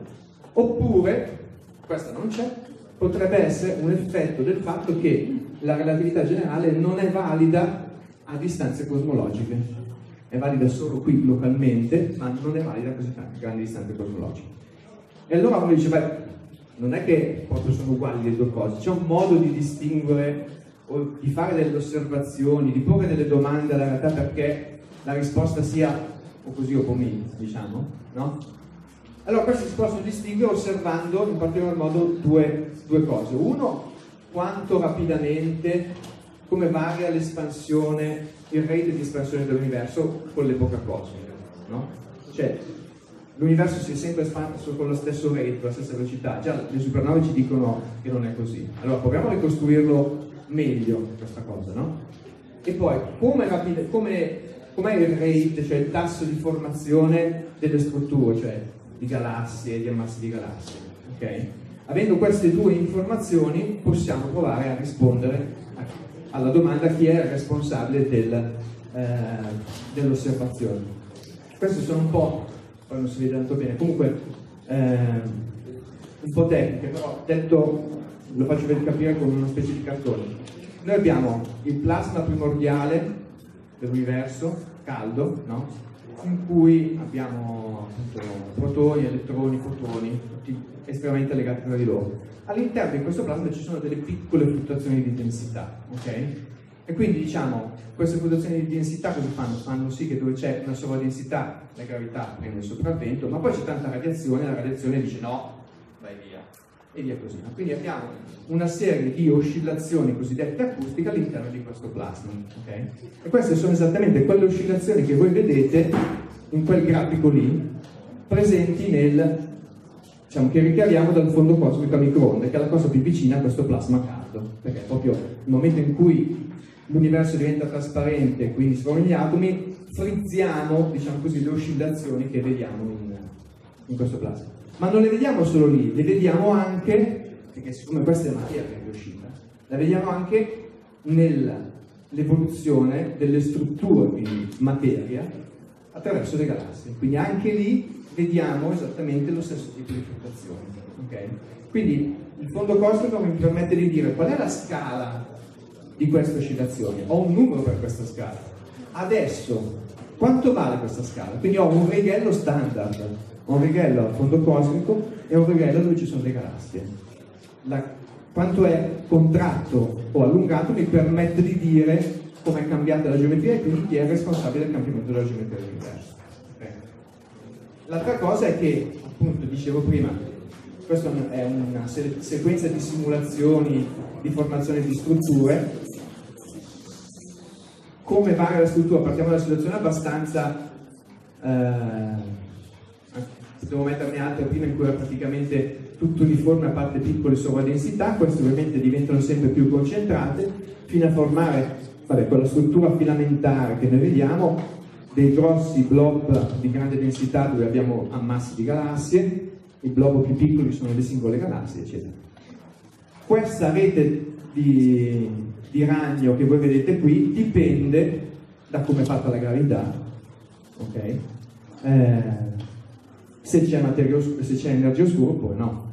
oppure, questa non c'è, potrebbe essere un effetto del fatto che la relatività generale non è valida a distanze cosmologiche, è valida solo qui localmente, ma non è valida a così tante grandi distanze cosmologiche. E allora uno dice, beh, non è che proprio sono uguali le due cose, c'è un modo di distinguere o di fare delle osservazioni, di porre delle domande alla realtà perché la risposta sia o così o come, diciamo, no? Allora questi si possono distinguere osservando in particolar modo due, due cose. Uno, quanto rapidamente, come varia l'espansione, il rate di espansione dell'universo con l'epoca cosmica, no? Cioè, l'universo si è sempre espanso con lo stesso rate, con la stessa velocità. Già le supernove ci dicono che non è così. Allora proviamo a ricostruirlo meglio questa cosa, no? E poi come, rapide, come, com'è il rate, cioè il tasso di formazione delle strutture, cioè di galassie, di ammassi di galassie, ok? Avendo queste due informazioni possiamo provare a rispondere alla domanda chi è il responsabile del, eh, dell'osservazione. Queste sono un po', poi non si vede tanto bene, comunque ehm, un po' tecniche, però detto lo faccio per capire con una specie di cartone. Noi abbiamo il plasma primordiale dell'universo, caldo, no? in cui abbiamo appunto, protoni, elettroni, fotoni, tutti estremamente legati tra di loro. All'interno di questo plasma ci sono delle piccole fluttuazioni di densità, ok? E quindi diciamo, queste fluttuazioni di densità cosa fanno? Fanno sì che dove c'è una sovradensità la gravità prende il sopravvento, ma poi c'è tanta radiazione, la radiazione dice no, e via così. Quindi abbiamo una serie di oscillazioni cosiddette acustiche all'interno di questo plasma. ok? E queste sono esattamente quelle oscillazioni che voi vedete in quel grafico lì, presenti nel, diciamo, che ricaviamo dal fondo cosmico a microonde, che è la cosa più vicina a questo plasma caldo, perché è proprio il momento in cui l'universo diventa trasparente, quindi si formano gli atomi, frizziamo, diciamo così, le oscillazioni che vediamo in, in questo plasma. Ma non le vediamo solo lì, le vediamo anche, perché siccome questa è materia che è uscita, la vediamo anche nell'evoluzione delle strutture, quindi materia, attraverso le galassie. Quindi anche lì vediamo esattamente lo stesso tipo di fluttuazione. ok? Quindi il fondo cosmico mi permette di dire qual è la scala di queste oscillazioni. Ho un numero per questa scala. Adesso, quanto vale questa scala? Quindi ho un righello standard, un righello al fondo cosmico e un righello dove ci sono le galassie. La- quanto è contratto o allungato mi permette di dire come è cambiata la geometria e quindi chi è responsabile del cambiamento della geometria dell'universo. Ok? L'altra cosa è che, appunto, dicevo prima, questa è una se- sequenza di simulazioni di formazione di strutture. Come varia la struttura? Partiamo da una situazione abbastanza. Eh, potevo metterne altre prima in cui era praticamente tutto uniforme a parte piccole sovradensità, queste ovviamente diventano sempre più concentrate fino a formare vabbè, quella struttura filamentare che noi vediamo, dei grossi blob di grande densità dove abbiamo ammassi di galassie, i blob più piccoli sono le singole galassie, eccetera. questa rete di, di ragno che voi vedete qui dipende da come è fatta la gravità, ok? Eh, se c'è, se c'è energia oscura oppure no.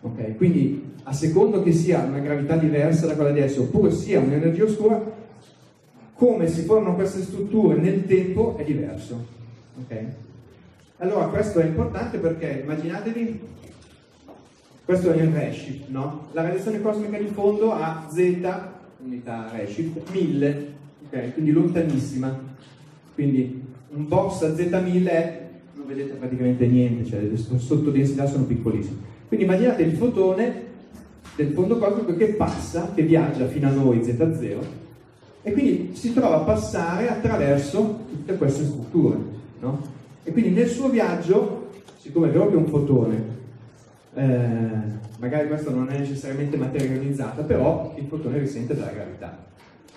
Ok? Quindi a secondo che sia una gravità diversa da quella di adesso oppure sia un'energia oscura, come si formano queste strutture nel tempo è diverso. Ok? Allora questo è importante perché immaginatevi, questo è il redshift, no? La radiazione cosmica di fondo ha z, unità redshift, 1000, ok? Quindi lontanissima. Quindi un box a z1000 è, vedete praticamente niente, cioè le sottodensità sono piccolissime. Quindi immaginate il fotone del fondo cosmico che passa, che viaggia fino a noi z0 e quindi si trova a passare attraverso tutte queste strutture, no? E quindi nel suo viaggio, siccome è è un fotone, eh, magari questo non è necessariamente materia ionizzata, però il fotone risente della gravità.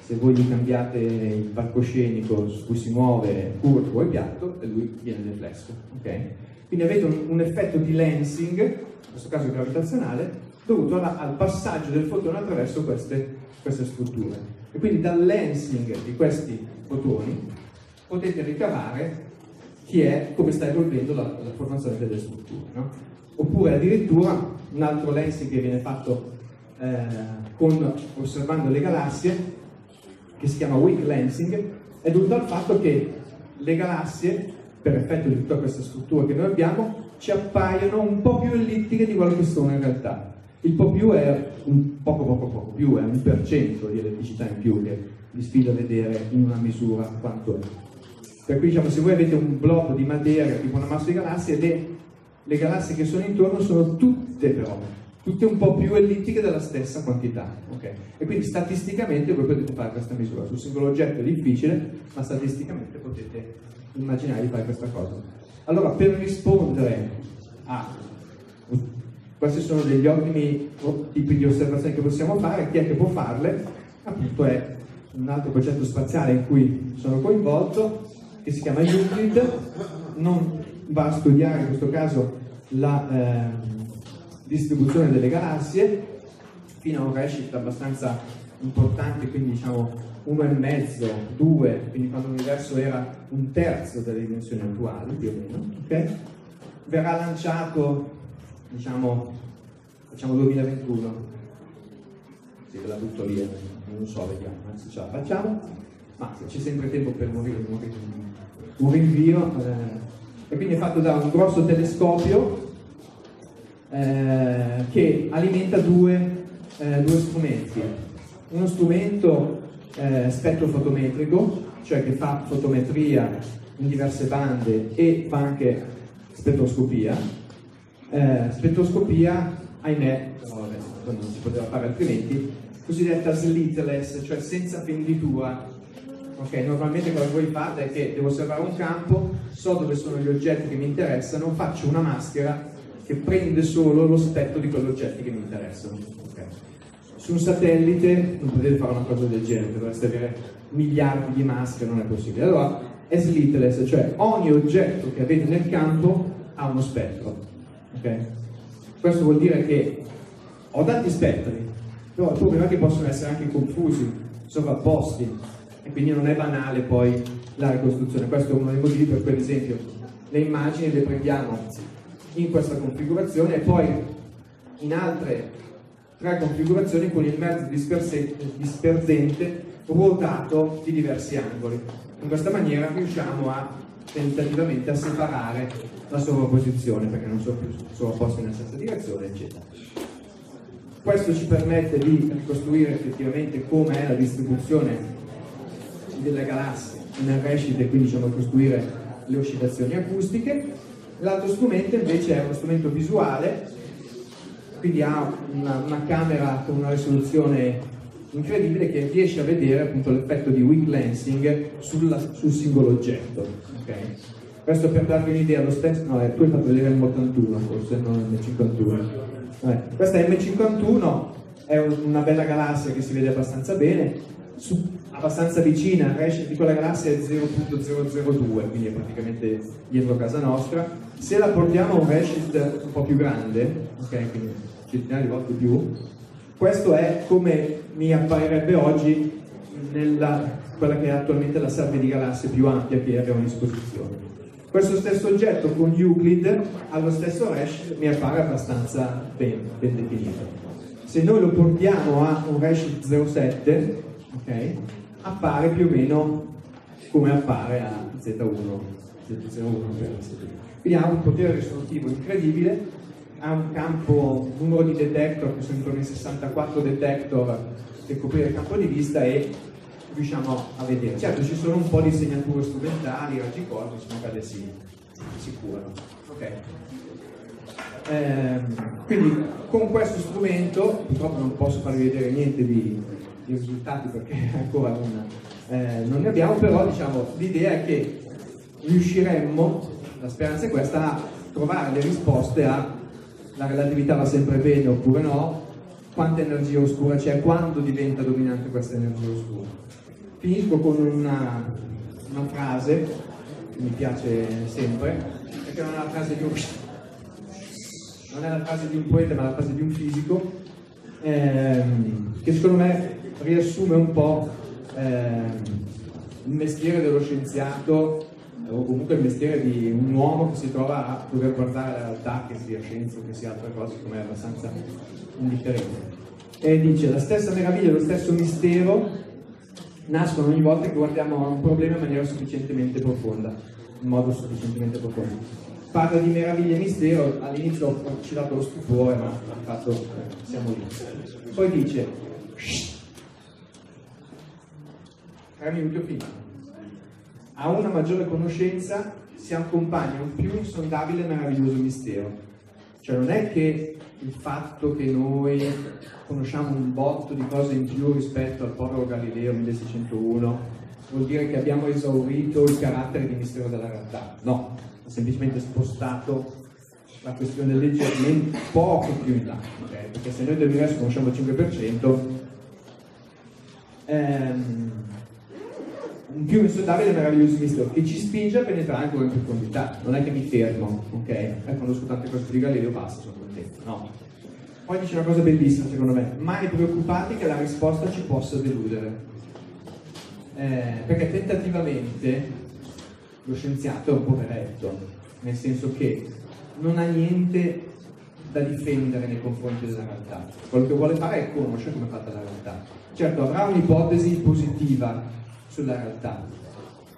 Se voi gli cambiate il palcoscenico su cui si muove curvo e piatto, e lui viene deflesso. ok? Quindi avete un, un effetto di lensing, in questo caso gravitazionale, dovuto alla- al passaggio del fotone attraverso queste, queste strutture. E quindi dal lensing di questi fotoni potete ricavare chi è, come sta evolvendo la, la formazione delle strutture. no? Oppure addirittura un altro lensing che viene fatto eh, con- osservando le galassie, che si chiama weak lensing, è dovuto al fatto che le galassie, per effetto di tutte queste strutture che noi abbiamo, ci appaiono un po' più ellittiche di quello che sono in realtà. Il po' più è un poco poco poco più, è un per cento di elettricità in più che vi sfido a vedere in una misura quanto è. Per cui diciamo, se voi avete un blocco di materia tipo una massa di galassie, le, le galassie che sono intorno sono tutte però, tutte un po' più ellittiche della stessa quantità. ok? E quindi statisticamente voi potete fare questa misura. Sul singolo oggetto è difficile, ma statisticamente potete immaginare di fare questa cosa. Allora, per rispondere a questi sono degli ottimi tipi di osservazioni che possiamo fare, chi è che può farle? Appunto è un altro progetto spaziale in cui sono coinvolto, che si chiama Euclid, non va a studiare in questo caso la ehm, distribuzione delle galassie, fino a un redshift abbastanza importante, quindi diciamo uno e mezzo, due, quindi quando l'universo era un terzo delle dimensioni attuali, più o meno, ok? Verrà lanciato, diciamo, facciamo 2021, sì, ve la butto lì, eh, non so, vediamo se ce la facciamo, ma c'è sempre tempo per morire, morire un rinvio, eh, e quindi è fatto da un grosso telescopio eh, che alimenta due, eh, due strumenti. Uno strumento eh, spettrofotometrico, cioè che fa fotometria in diverse bande e fa anche spettroscopia. Eh, spettroscopia, ahimè, non si poteva fare altrimenti, cosiddetta slitless, cioè senza fenditura. Ok, normalmente che voi fate è che devo osservare un campo, so dove sono gli oggetti che mi interessano, faccio una maschera che prende solo lo spettro di quegli oggetti che mi interessano. ok? Su un satellite non potete fare una cosa del genere, dovreste avere miliardi di maschere, non è possibile. Allora è slitless, cioè ogni oggetto che avete nel campo ha uno spettro. ok? Questo vuol dire che ho tanti spettri, però il problema è che possono essere anche confusi, sovrapposti, e quindi non è banale poi la ricostruzione. Questo è uno dei motivi per cui, ad esempio, le immagini le prendiamo in questa configurazione e poi in altre tre configurazioni con il mezzo dispersente ruotato di diversi angoli. In questa maniera riusciamo a tentativamente a separare la sovrapposizione perché non sono più sovrapposti nella stessa direzione, eccetera. Questo ci permette di ricostruire effettivamente come è la distribuzione delle galassie nel redshift e quindi diciamo ricostruire le oscillazioni acustiche. L'altro strumento invece è uno strumento visuale, quindi ha una, una camera con una risoluzione incredibile che riesce a vedere appunto l'effetto di weak lensing sulla- sul singolo oggetto. ok? Questo per darvi un'idea, lo stesso, no, eh, tu hai fatto vedere M81 forse, non M51. Vabbè, questa M51 è un- una bella galassia che si vede abbastanza bene, su- abbastanza vicina, redshift di quella galassia è 0.002, quindi è praticamente dietro casa nostra. Se la portiamo a un redshift un po' più grande, ok, quindi centinaia di volte più, questo è come mi apparirebbe oggi nella quella che è attualmente la salve di galassie più ampia che abbiamo a disposizione. Questo stesso oggetto con Euclid allo stesso hash mi appare abbastanza ben, ben definito. Se noi lo portiamo a un hash 07, ok, appare più o meno come appare a Z1, Z01 per esempio. Quindi ha un potere risolutivo incredibile, ha un campo, un numero di detector che sono intorno ai 64 detector che coprire il campo di vista e riusciamo a vedere. Certo ci sono un po' di segnature strumentali, raggi cosmici, ma quelle si, si curano. Ok. Ehm, quindi con questo strumento, purtroppo non posso farvi vedere niente di, di risultati perché (laughs) ancora non, eh, non ne abbiamo, però diciamo, l'idea è che riusciremmo, la speranza è questa, a trovare le risposte a la relatività va sempre bene oppure no, quanta energia oscura c'è, quando diventa dominante questa energia oscura. Finisco con una, una frase che mi piace sempre, perché non è la frase di un, non è la frase di un poeta, ma la frase di un fisico, ehm, che secondo me riassume un po' ehm, il mestiere dello scienziato o comunque il mestiere di un uomo che si trova a dover guardare la realtà, che sia scienza o che sia altre cose, come è abbastanza indifferente. E dice, la stessa meraviglia, lo stesso mistero nascono ogni volta che guardiamo un problema in maniera sufficientemente profonda, in modo sufficientemente profondo. Parla di meraviglia e mistero, all'inizio ho citato lo stupore, ma di fatto eh, siamo lì. Poi dice, minuti ho finito. A una maggiore conoscenza si accompagna un più insondabile e meraviglioso mistero. Cioè non è che il fatto che noi conosciamo un botto di cose in più rispetto al povero Galileo 1601 vuol dire che abbiamo esaurito il carattere di mistero della realtà. No, ha semplicemente spostato la questione leggermente poco più in là, ok? perché se noi dell'universo conosciamo il 5%, ehm, un più insondabile e meraviglioso mistero che ci spinge a penetrare ancora in profondità. Non è che mi fermo, ok? Eh, conosco tante cose di Galileo, basta, sono contento. No. Poi dice una cosa bellissima, secondo me, mai preoccupati che la risposta ci possa deludere. Eh, perché tentativamente lo scienziato è un poveretto, nel senso che non ha niente da difendere nei confronti della realtà. Quello che vuole fare è conoscere come è fatta la realtà. Certo, avrà un'ipotesi positiva sulla realtà,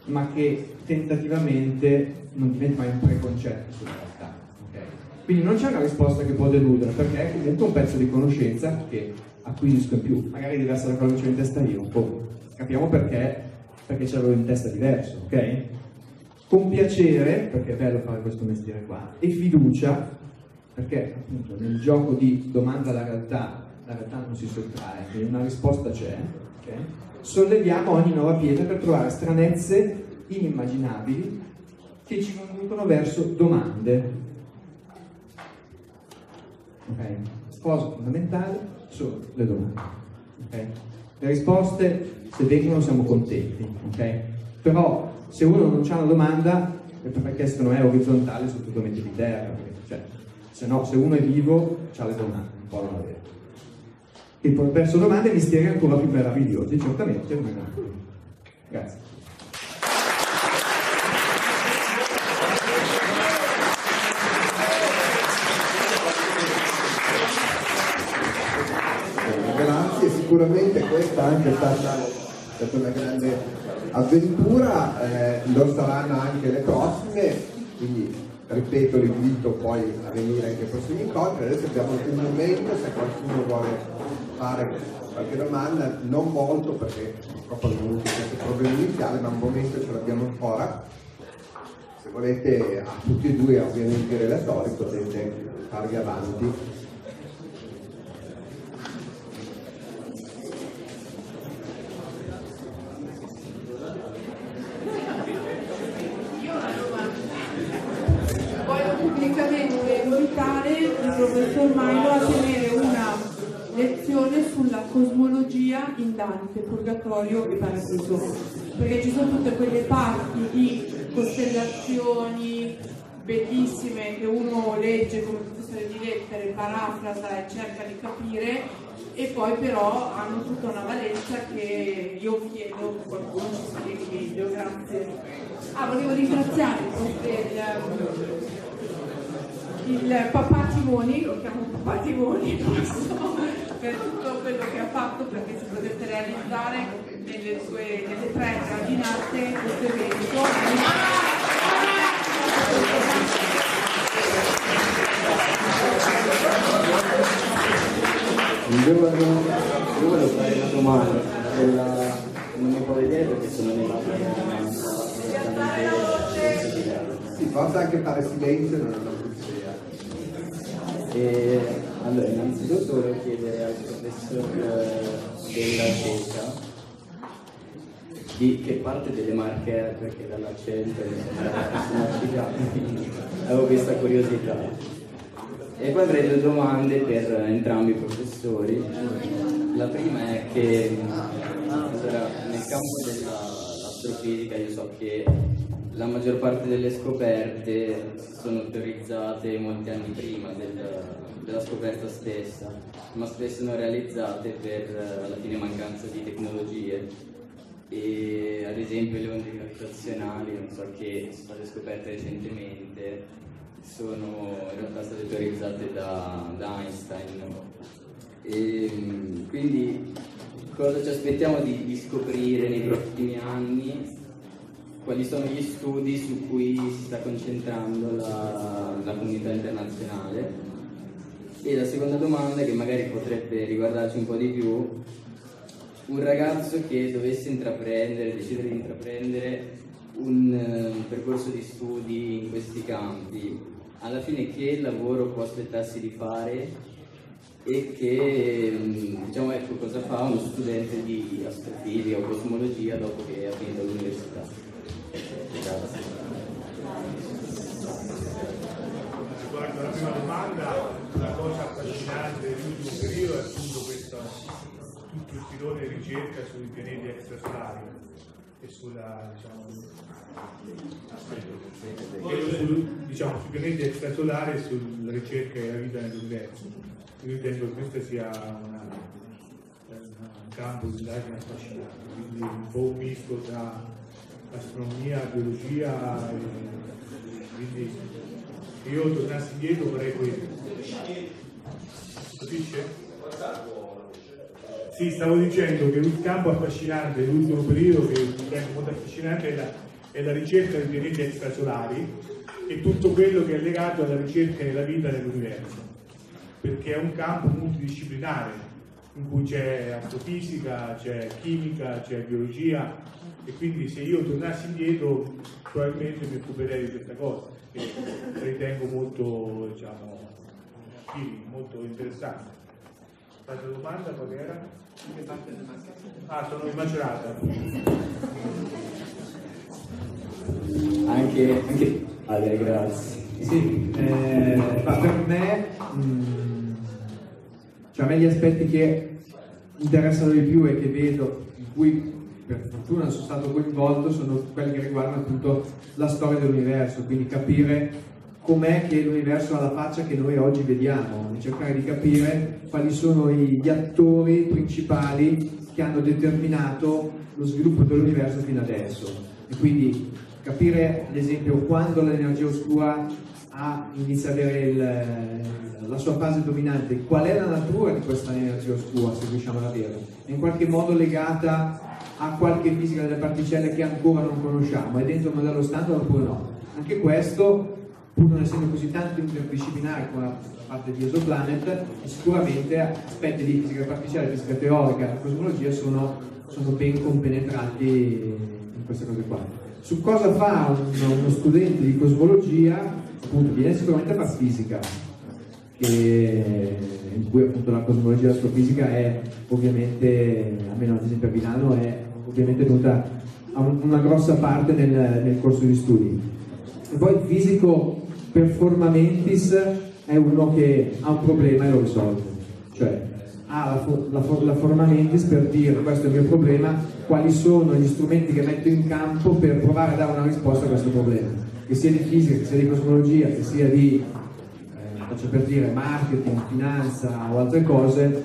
ma che tentativamente non diventa mai un preconcetto sulla realtà. ok? Quindi non c'è una risposta che può deludere, perché è comunque un pezzo di conoscenza che acquisisco in più. Magari diversa da quello che ho in testa io, boh. capiamo perché, perché ce l'avevo in testa diverso, ok? Con piacere, perché è bello fare questo mestiere qua, e fiducia, perché appunto nel gioco di domanda alla realtà, la realtà non si sottrae, quindi una risposta c'è, ok? Solleviamo ogni nuova pietra per trovare stranezze inimmaginabili che ci conducono verso domande. Ok? Sposo fondamentale sono le domande. ok? Le risposte, se vengono, siamo contenti, ok? Però se uno non ha una domanda è perché secondo me è orizzontale su tutto metri di terra, cioè, se no, se uno è vivo, ha le domande, un po' non avere. Il perso domande e misteri ancora più meravigliosi, certamente. Grazie. Grazie, sicuramente questa anche è stata, è stata una grande avventura, eh, lo saranno anche le prossime, quindi ripeto l'invito poi a venire anche ai prossimi incontri. Adesso abbiamo un momento se qualcuno vuole fare qualche domanda, non molto perché purtroppo abbiamo avuto questo problema iniziale, ma un momento ce l'abbiamo ancora. Se volete a tutti e due ovviamente i relatori potete farvi avanti. Dante, Purgatorio e Paradiso, perché ci sono tutte quelle parti di costellazioni bellissime che uno legge come serie di lettere, parafrasa e cerca di capire e poi però hanno tutta una valenza che io chiedo che qualcuno ci spieghi meglio, grazie. Ah, volevo ringraziare il, il papà Timoni, lo chiamo papà Timoni, (laughs) per tutto quello che ha fatto perché si potesse realizzare nelle sue nelle tre gradinate questo evento. Io volevo, io volevo fare una domanda, quella non mi può vedere perché sono nell'aula Sì, forse anche fare silenzio non è una. E allora, innanzitutto volevo chiedere al professor eh, della CECA di che parte delle marche è, perché dall'accento una quindi avevo questa curiosità. E poi avrei due domande per entrambi i professori. La prima è che allora, nel campo dell'astrofisica io so che la maggior parte delle scoperte sono teorizzate molti anni prima del- della scoperta stessa, ma spesso non realizzate per eh, alla fine mancanza di tecnologie. E ad esempio le onde gravitazionali, non so che sono state scoperte recentemente, sono in realtà state teorizzate da, da Einstein. E, quindi cosa ci aspettiamo di, di scoprire nei prossimi anni? Quali sono gli studi su cui si sta concentrando la, la comunità internazionale? E la seconda domanda, che magari potrebbe riguardarci un po' di più, un ragazzo che dovesse intraprendere, decidere di intraprendere un, un percorso di studi in questi campi, alla fine che lavoro può aspettarsi di fare e che diciamo ecco cosa fa uno studente di astrofisica o cosmologia dopo che ha finito l'università. Riguardo alla prima domanda, la cosa affascinante dell'ultimo periodo è appunto questo tutto il filone di ricerca sui pianeti extrasolari e sulla diciamo, e sul- diciamo, sui pianeti extrasolari e sulla ricerca della vita nell'universo. Io ritengo che questo sia una- un campo di indagine affascinante, quindi un po' un misto tra astronomia, biologia e quindi se io tornassi indietro farei questo. Capisce? Sì, stavo dicendo che un campo affascinante dell'ultimo periodo, che ritengo molto affascinante, è la, è la ricerca dei pianeti extrasolari e tutto quello che è legato alla ricerca della vita nell'universo, perché è un campo multidisciplinare in cui c'è astrofisica, c'è chimica, c'è biologia e quindi se io tornassi indietro probabilmente mi occuperei di questa cosa, che ritengo molto, diciamo, molto interessante. L'altra domanda qual era? Ah, sono in macerata. Anche, anche... Ale, grazie. Sì, eh, ma per me, mh, cioè a me gli aspetti che interessano di più e che vedo, in cui per fortuna sono stato coinvolto, sono quelli che riguardano appunto la storia dell'universo, quindi capire com'è che l'universo ha la faccia che noi oggi vediamo, cercare di capire quali sono gli attori principali che hanno determinato lo sviluppo dell'universo fino adesso. E quindi capire, ad esempio, quando l'energia oscura ha, inizia ad avere il- la sua fase dominante, qual è la natura di questa energia oscura, se riusciamo ad averla. È in qualche modo legata a qualche fisica delle particelle che ancora non conosciamo, è dentro il modello standard oppure no. Anche questo, pur non essendo così tanto interdisciplinare come la parte di Exoplanet, sicuramente aspetti di fisica particelle, fisica teorica e cosmologia sono, sono ben compenetranti in queste cose qua. Su cosa fa uno studente di cosmologia? Appunto, viene sicuramente a fare fisica, che- in cui appunto la cosmologia l'astrofisica è ovviamente, almeno ad esempio a Milano, è ovviamente venuta a un- una grossa parte nel, nel corso di studi. E poi il fisico performamentis è uno che ha un problema e lo risolve, cioè ha la, fo- la fo- la forma mentis per dire questo è il mio problema, quali sono gli strumenti che metto in campo per provare a dare una risposta a questo problema, che sia di fisica, che sia di cosmologia, che sia di eh, cioè per dire marketing, finanza o altre cose,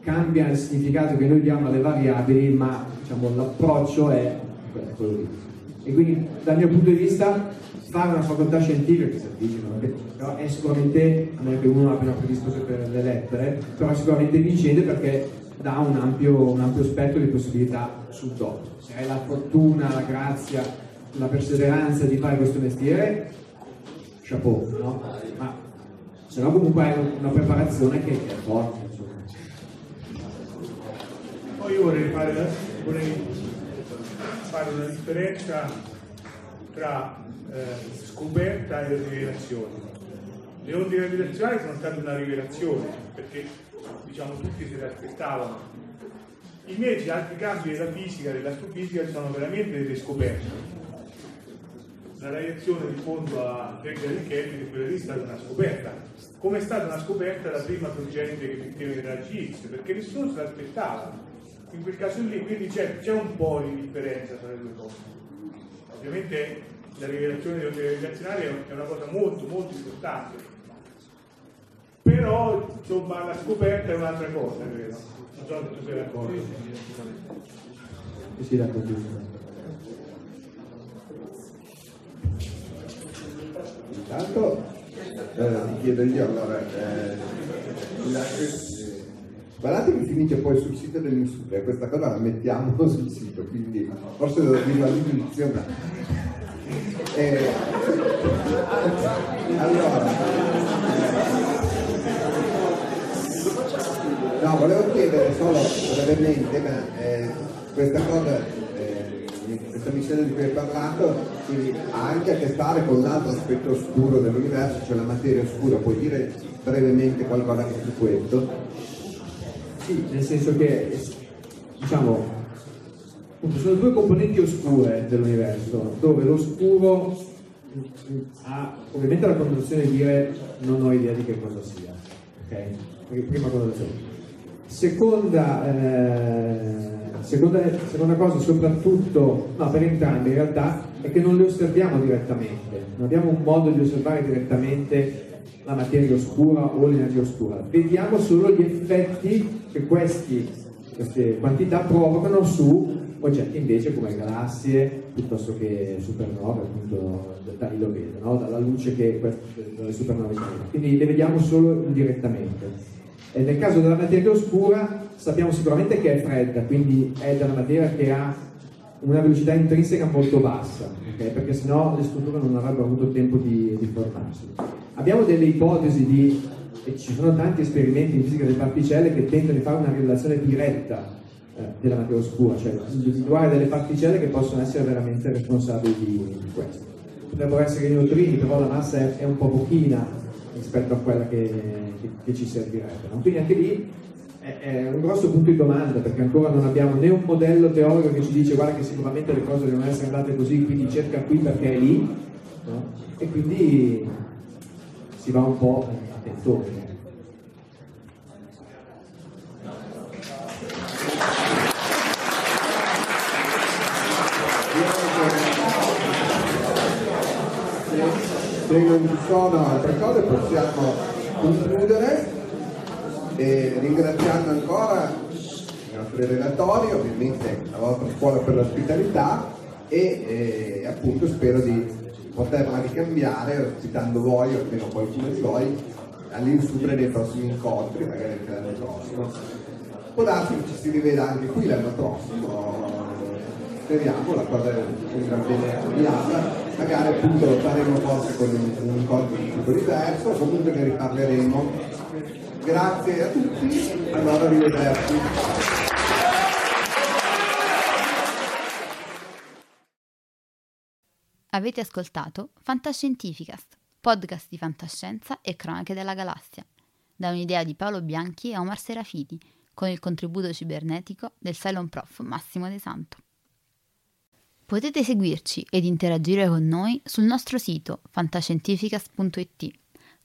cambia il significato che noi diamo alle variabili, ma diciamo, l'approccio è quello lì. E quindi dal mio punto di vista fare una facoltà scientifica che si avvicina, però è sicuramente, a meno che uno abbia predisposto per le lettere, però è sicuramente vincente perché dà un ampio, un ampio spettro di possibilità sul dopo. Se hai la fortuna, la grazia, la perseveranza di fare questo mestiere, chapeau, no? Ma se no comunque hai una preparazione che è forte, insomma. Poi io vorrei fare, vorrei fare una differenza tra eh, scoperta e rivelazione. Le onde gravitazionali sono state una rivelazione, perché diciamo tutti se le aspettavano. Invece altri campi della fisica, dell'astrofisica, sono veramente delle scoperte. La radiazione di fondo a Gregory Kelvin, quella lì è stata una scoperta. Come è stata una scoperta la prima sorgente che metteva i raggi X, perché nessuno se l'aspettava. In quel caso lì, quindi c'è, c'è un po' di differenza tra le due cose. Ovviamente la rivelazione delle è è una cosa molto, molto importante. Però, insomma, la scoperta è un'altra cosa, credo. Non so se tu sei d'accordo. Sì, sì, d'accordo. Intanto eh, chiedo io allora, eh, eh, guardate che finisce poi sul sito dell'Insuria, questa cosa la mettiamo (laughs) sul sito, quindi forse devo dirlo all'inizio, ma... Eh, allora, No, volevo chiedere solo brevemente, ma eh, questa cosa, eh, questa missione di cui hai parlato, quindi ha anche a che fare con l'altro aspetto oscuro dell'universo, cioè la materia oscura. Puoi dire brevemente qualcosa anche su questo? Sì, nel senso che, diciamo, sono due componenti oscure dell'universo, dove l'oscuro ha ovviamente la connotazione di dire non ho idea di che cosa sia, ok? Prima connotazione. Seconda, eh, seconda, seconda cosa, soprattutto, no, per entrambi in realtà, è che non le osserviamo direttamente, non abbiamo un modo di osservare direttamente la materia oscura o l'energia oscura, vediamo solo gli effetti che questi, queste quantità provocano su oggetti invece come galassie piuttosto che supernove, appunto da lì lo vedo, no? dalla luce che dalle supernove generano. Quindi le vediamo solo indirettamente. E nel caso della materia oscura sappiamo sicuramente che è fredda, quindi è della materia che ha una velocità intrinseca molto bassa, ok? perché sennò le strutture non avrebbero avuto tempo di, di formarsi. Abbiamo delle ipotesi di, e ci sono tanti esperimenti in fisica delle particelle che tentano di fare una rivelazione diretta eh, della materia oscura, cioè individuare delle particelle che possono essere veramente responsabili di, di questo. Potrebbero essere i neutrini, però la massa è, è un po' pochina rispetto a quella che, che- che ci servirebbe. no? Quindi anche lì è, un grosso punto di domanda perché ancora non abbiamo né un modello teorico che ci dice guarda che sicuramente le cose devono essere andate così, quindi cerca qui perché è lì, no? e quindi si va un po' a tentoni. Se non ci sono altre cose possiamo concludere e ringraziando ancora i nostri relatori, ovviamente la vostra scuola per l'ospitalità e eh, appunto spero di poterla ricambiare ospitando voi o almeno qualcuno di voi all'insupre dei prossimi incontri, magari anche l'anno prossimo. Può darsi che ci si riveda anche qui l'anno prossimo, speriamo, la cosa sembra bene avviata, magari appunto lo faremo forse con un, un incontro di tipo diverso, comunque ne riparleremo. Grazie a tutti, allora arrivederci. Avete ascoltato Fantascientificast, podcast di fantascienza e cronache della galassia, da un'idea di Paolo Bianchi e Omar Serafiti, con il contributo cibernetico del Cylon Prof Massimo De Santo. Potete seguirci ed interagire con noi sul nostro sito fantascientificast.it,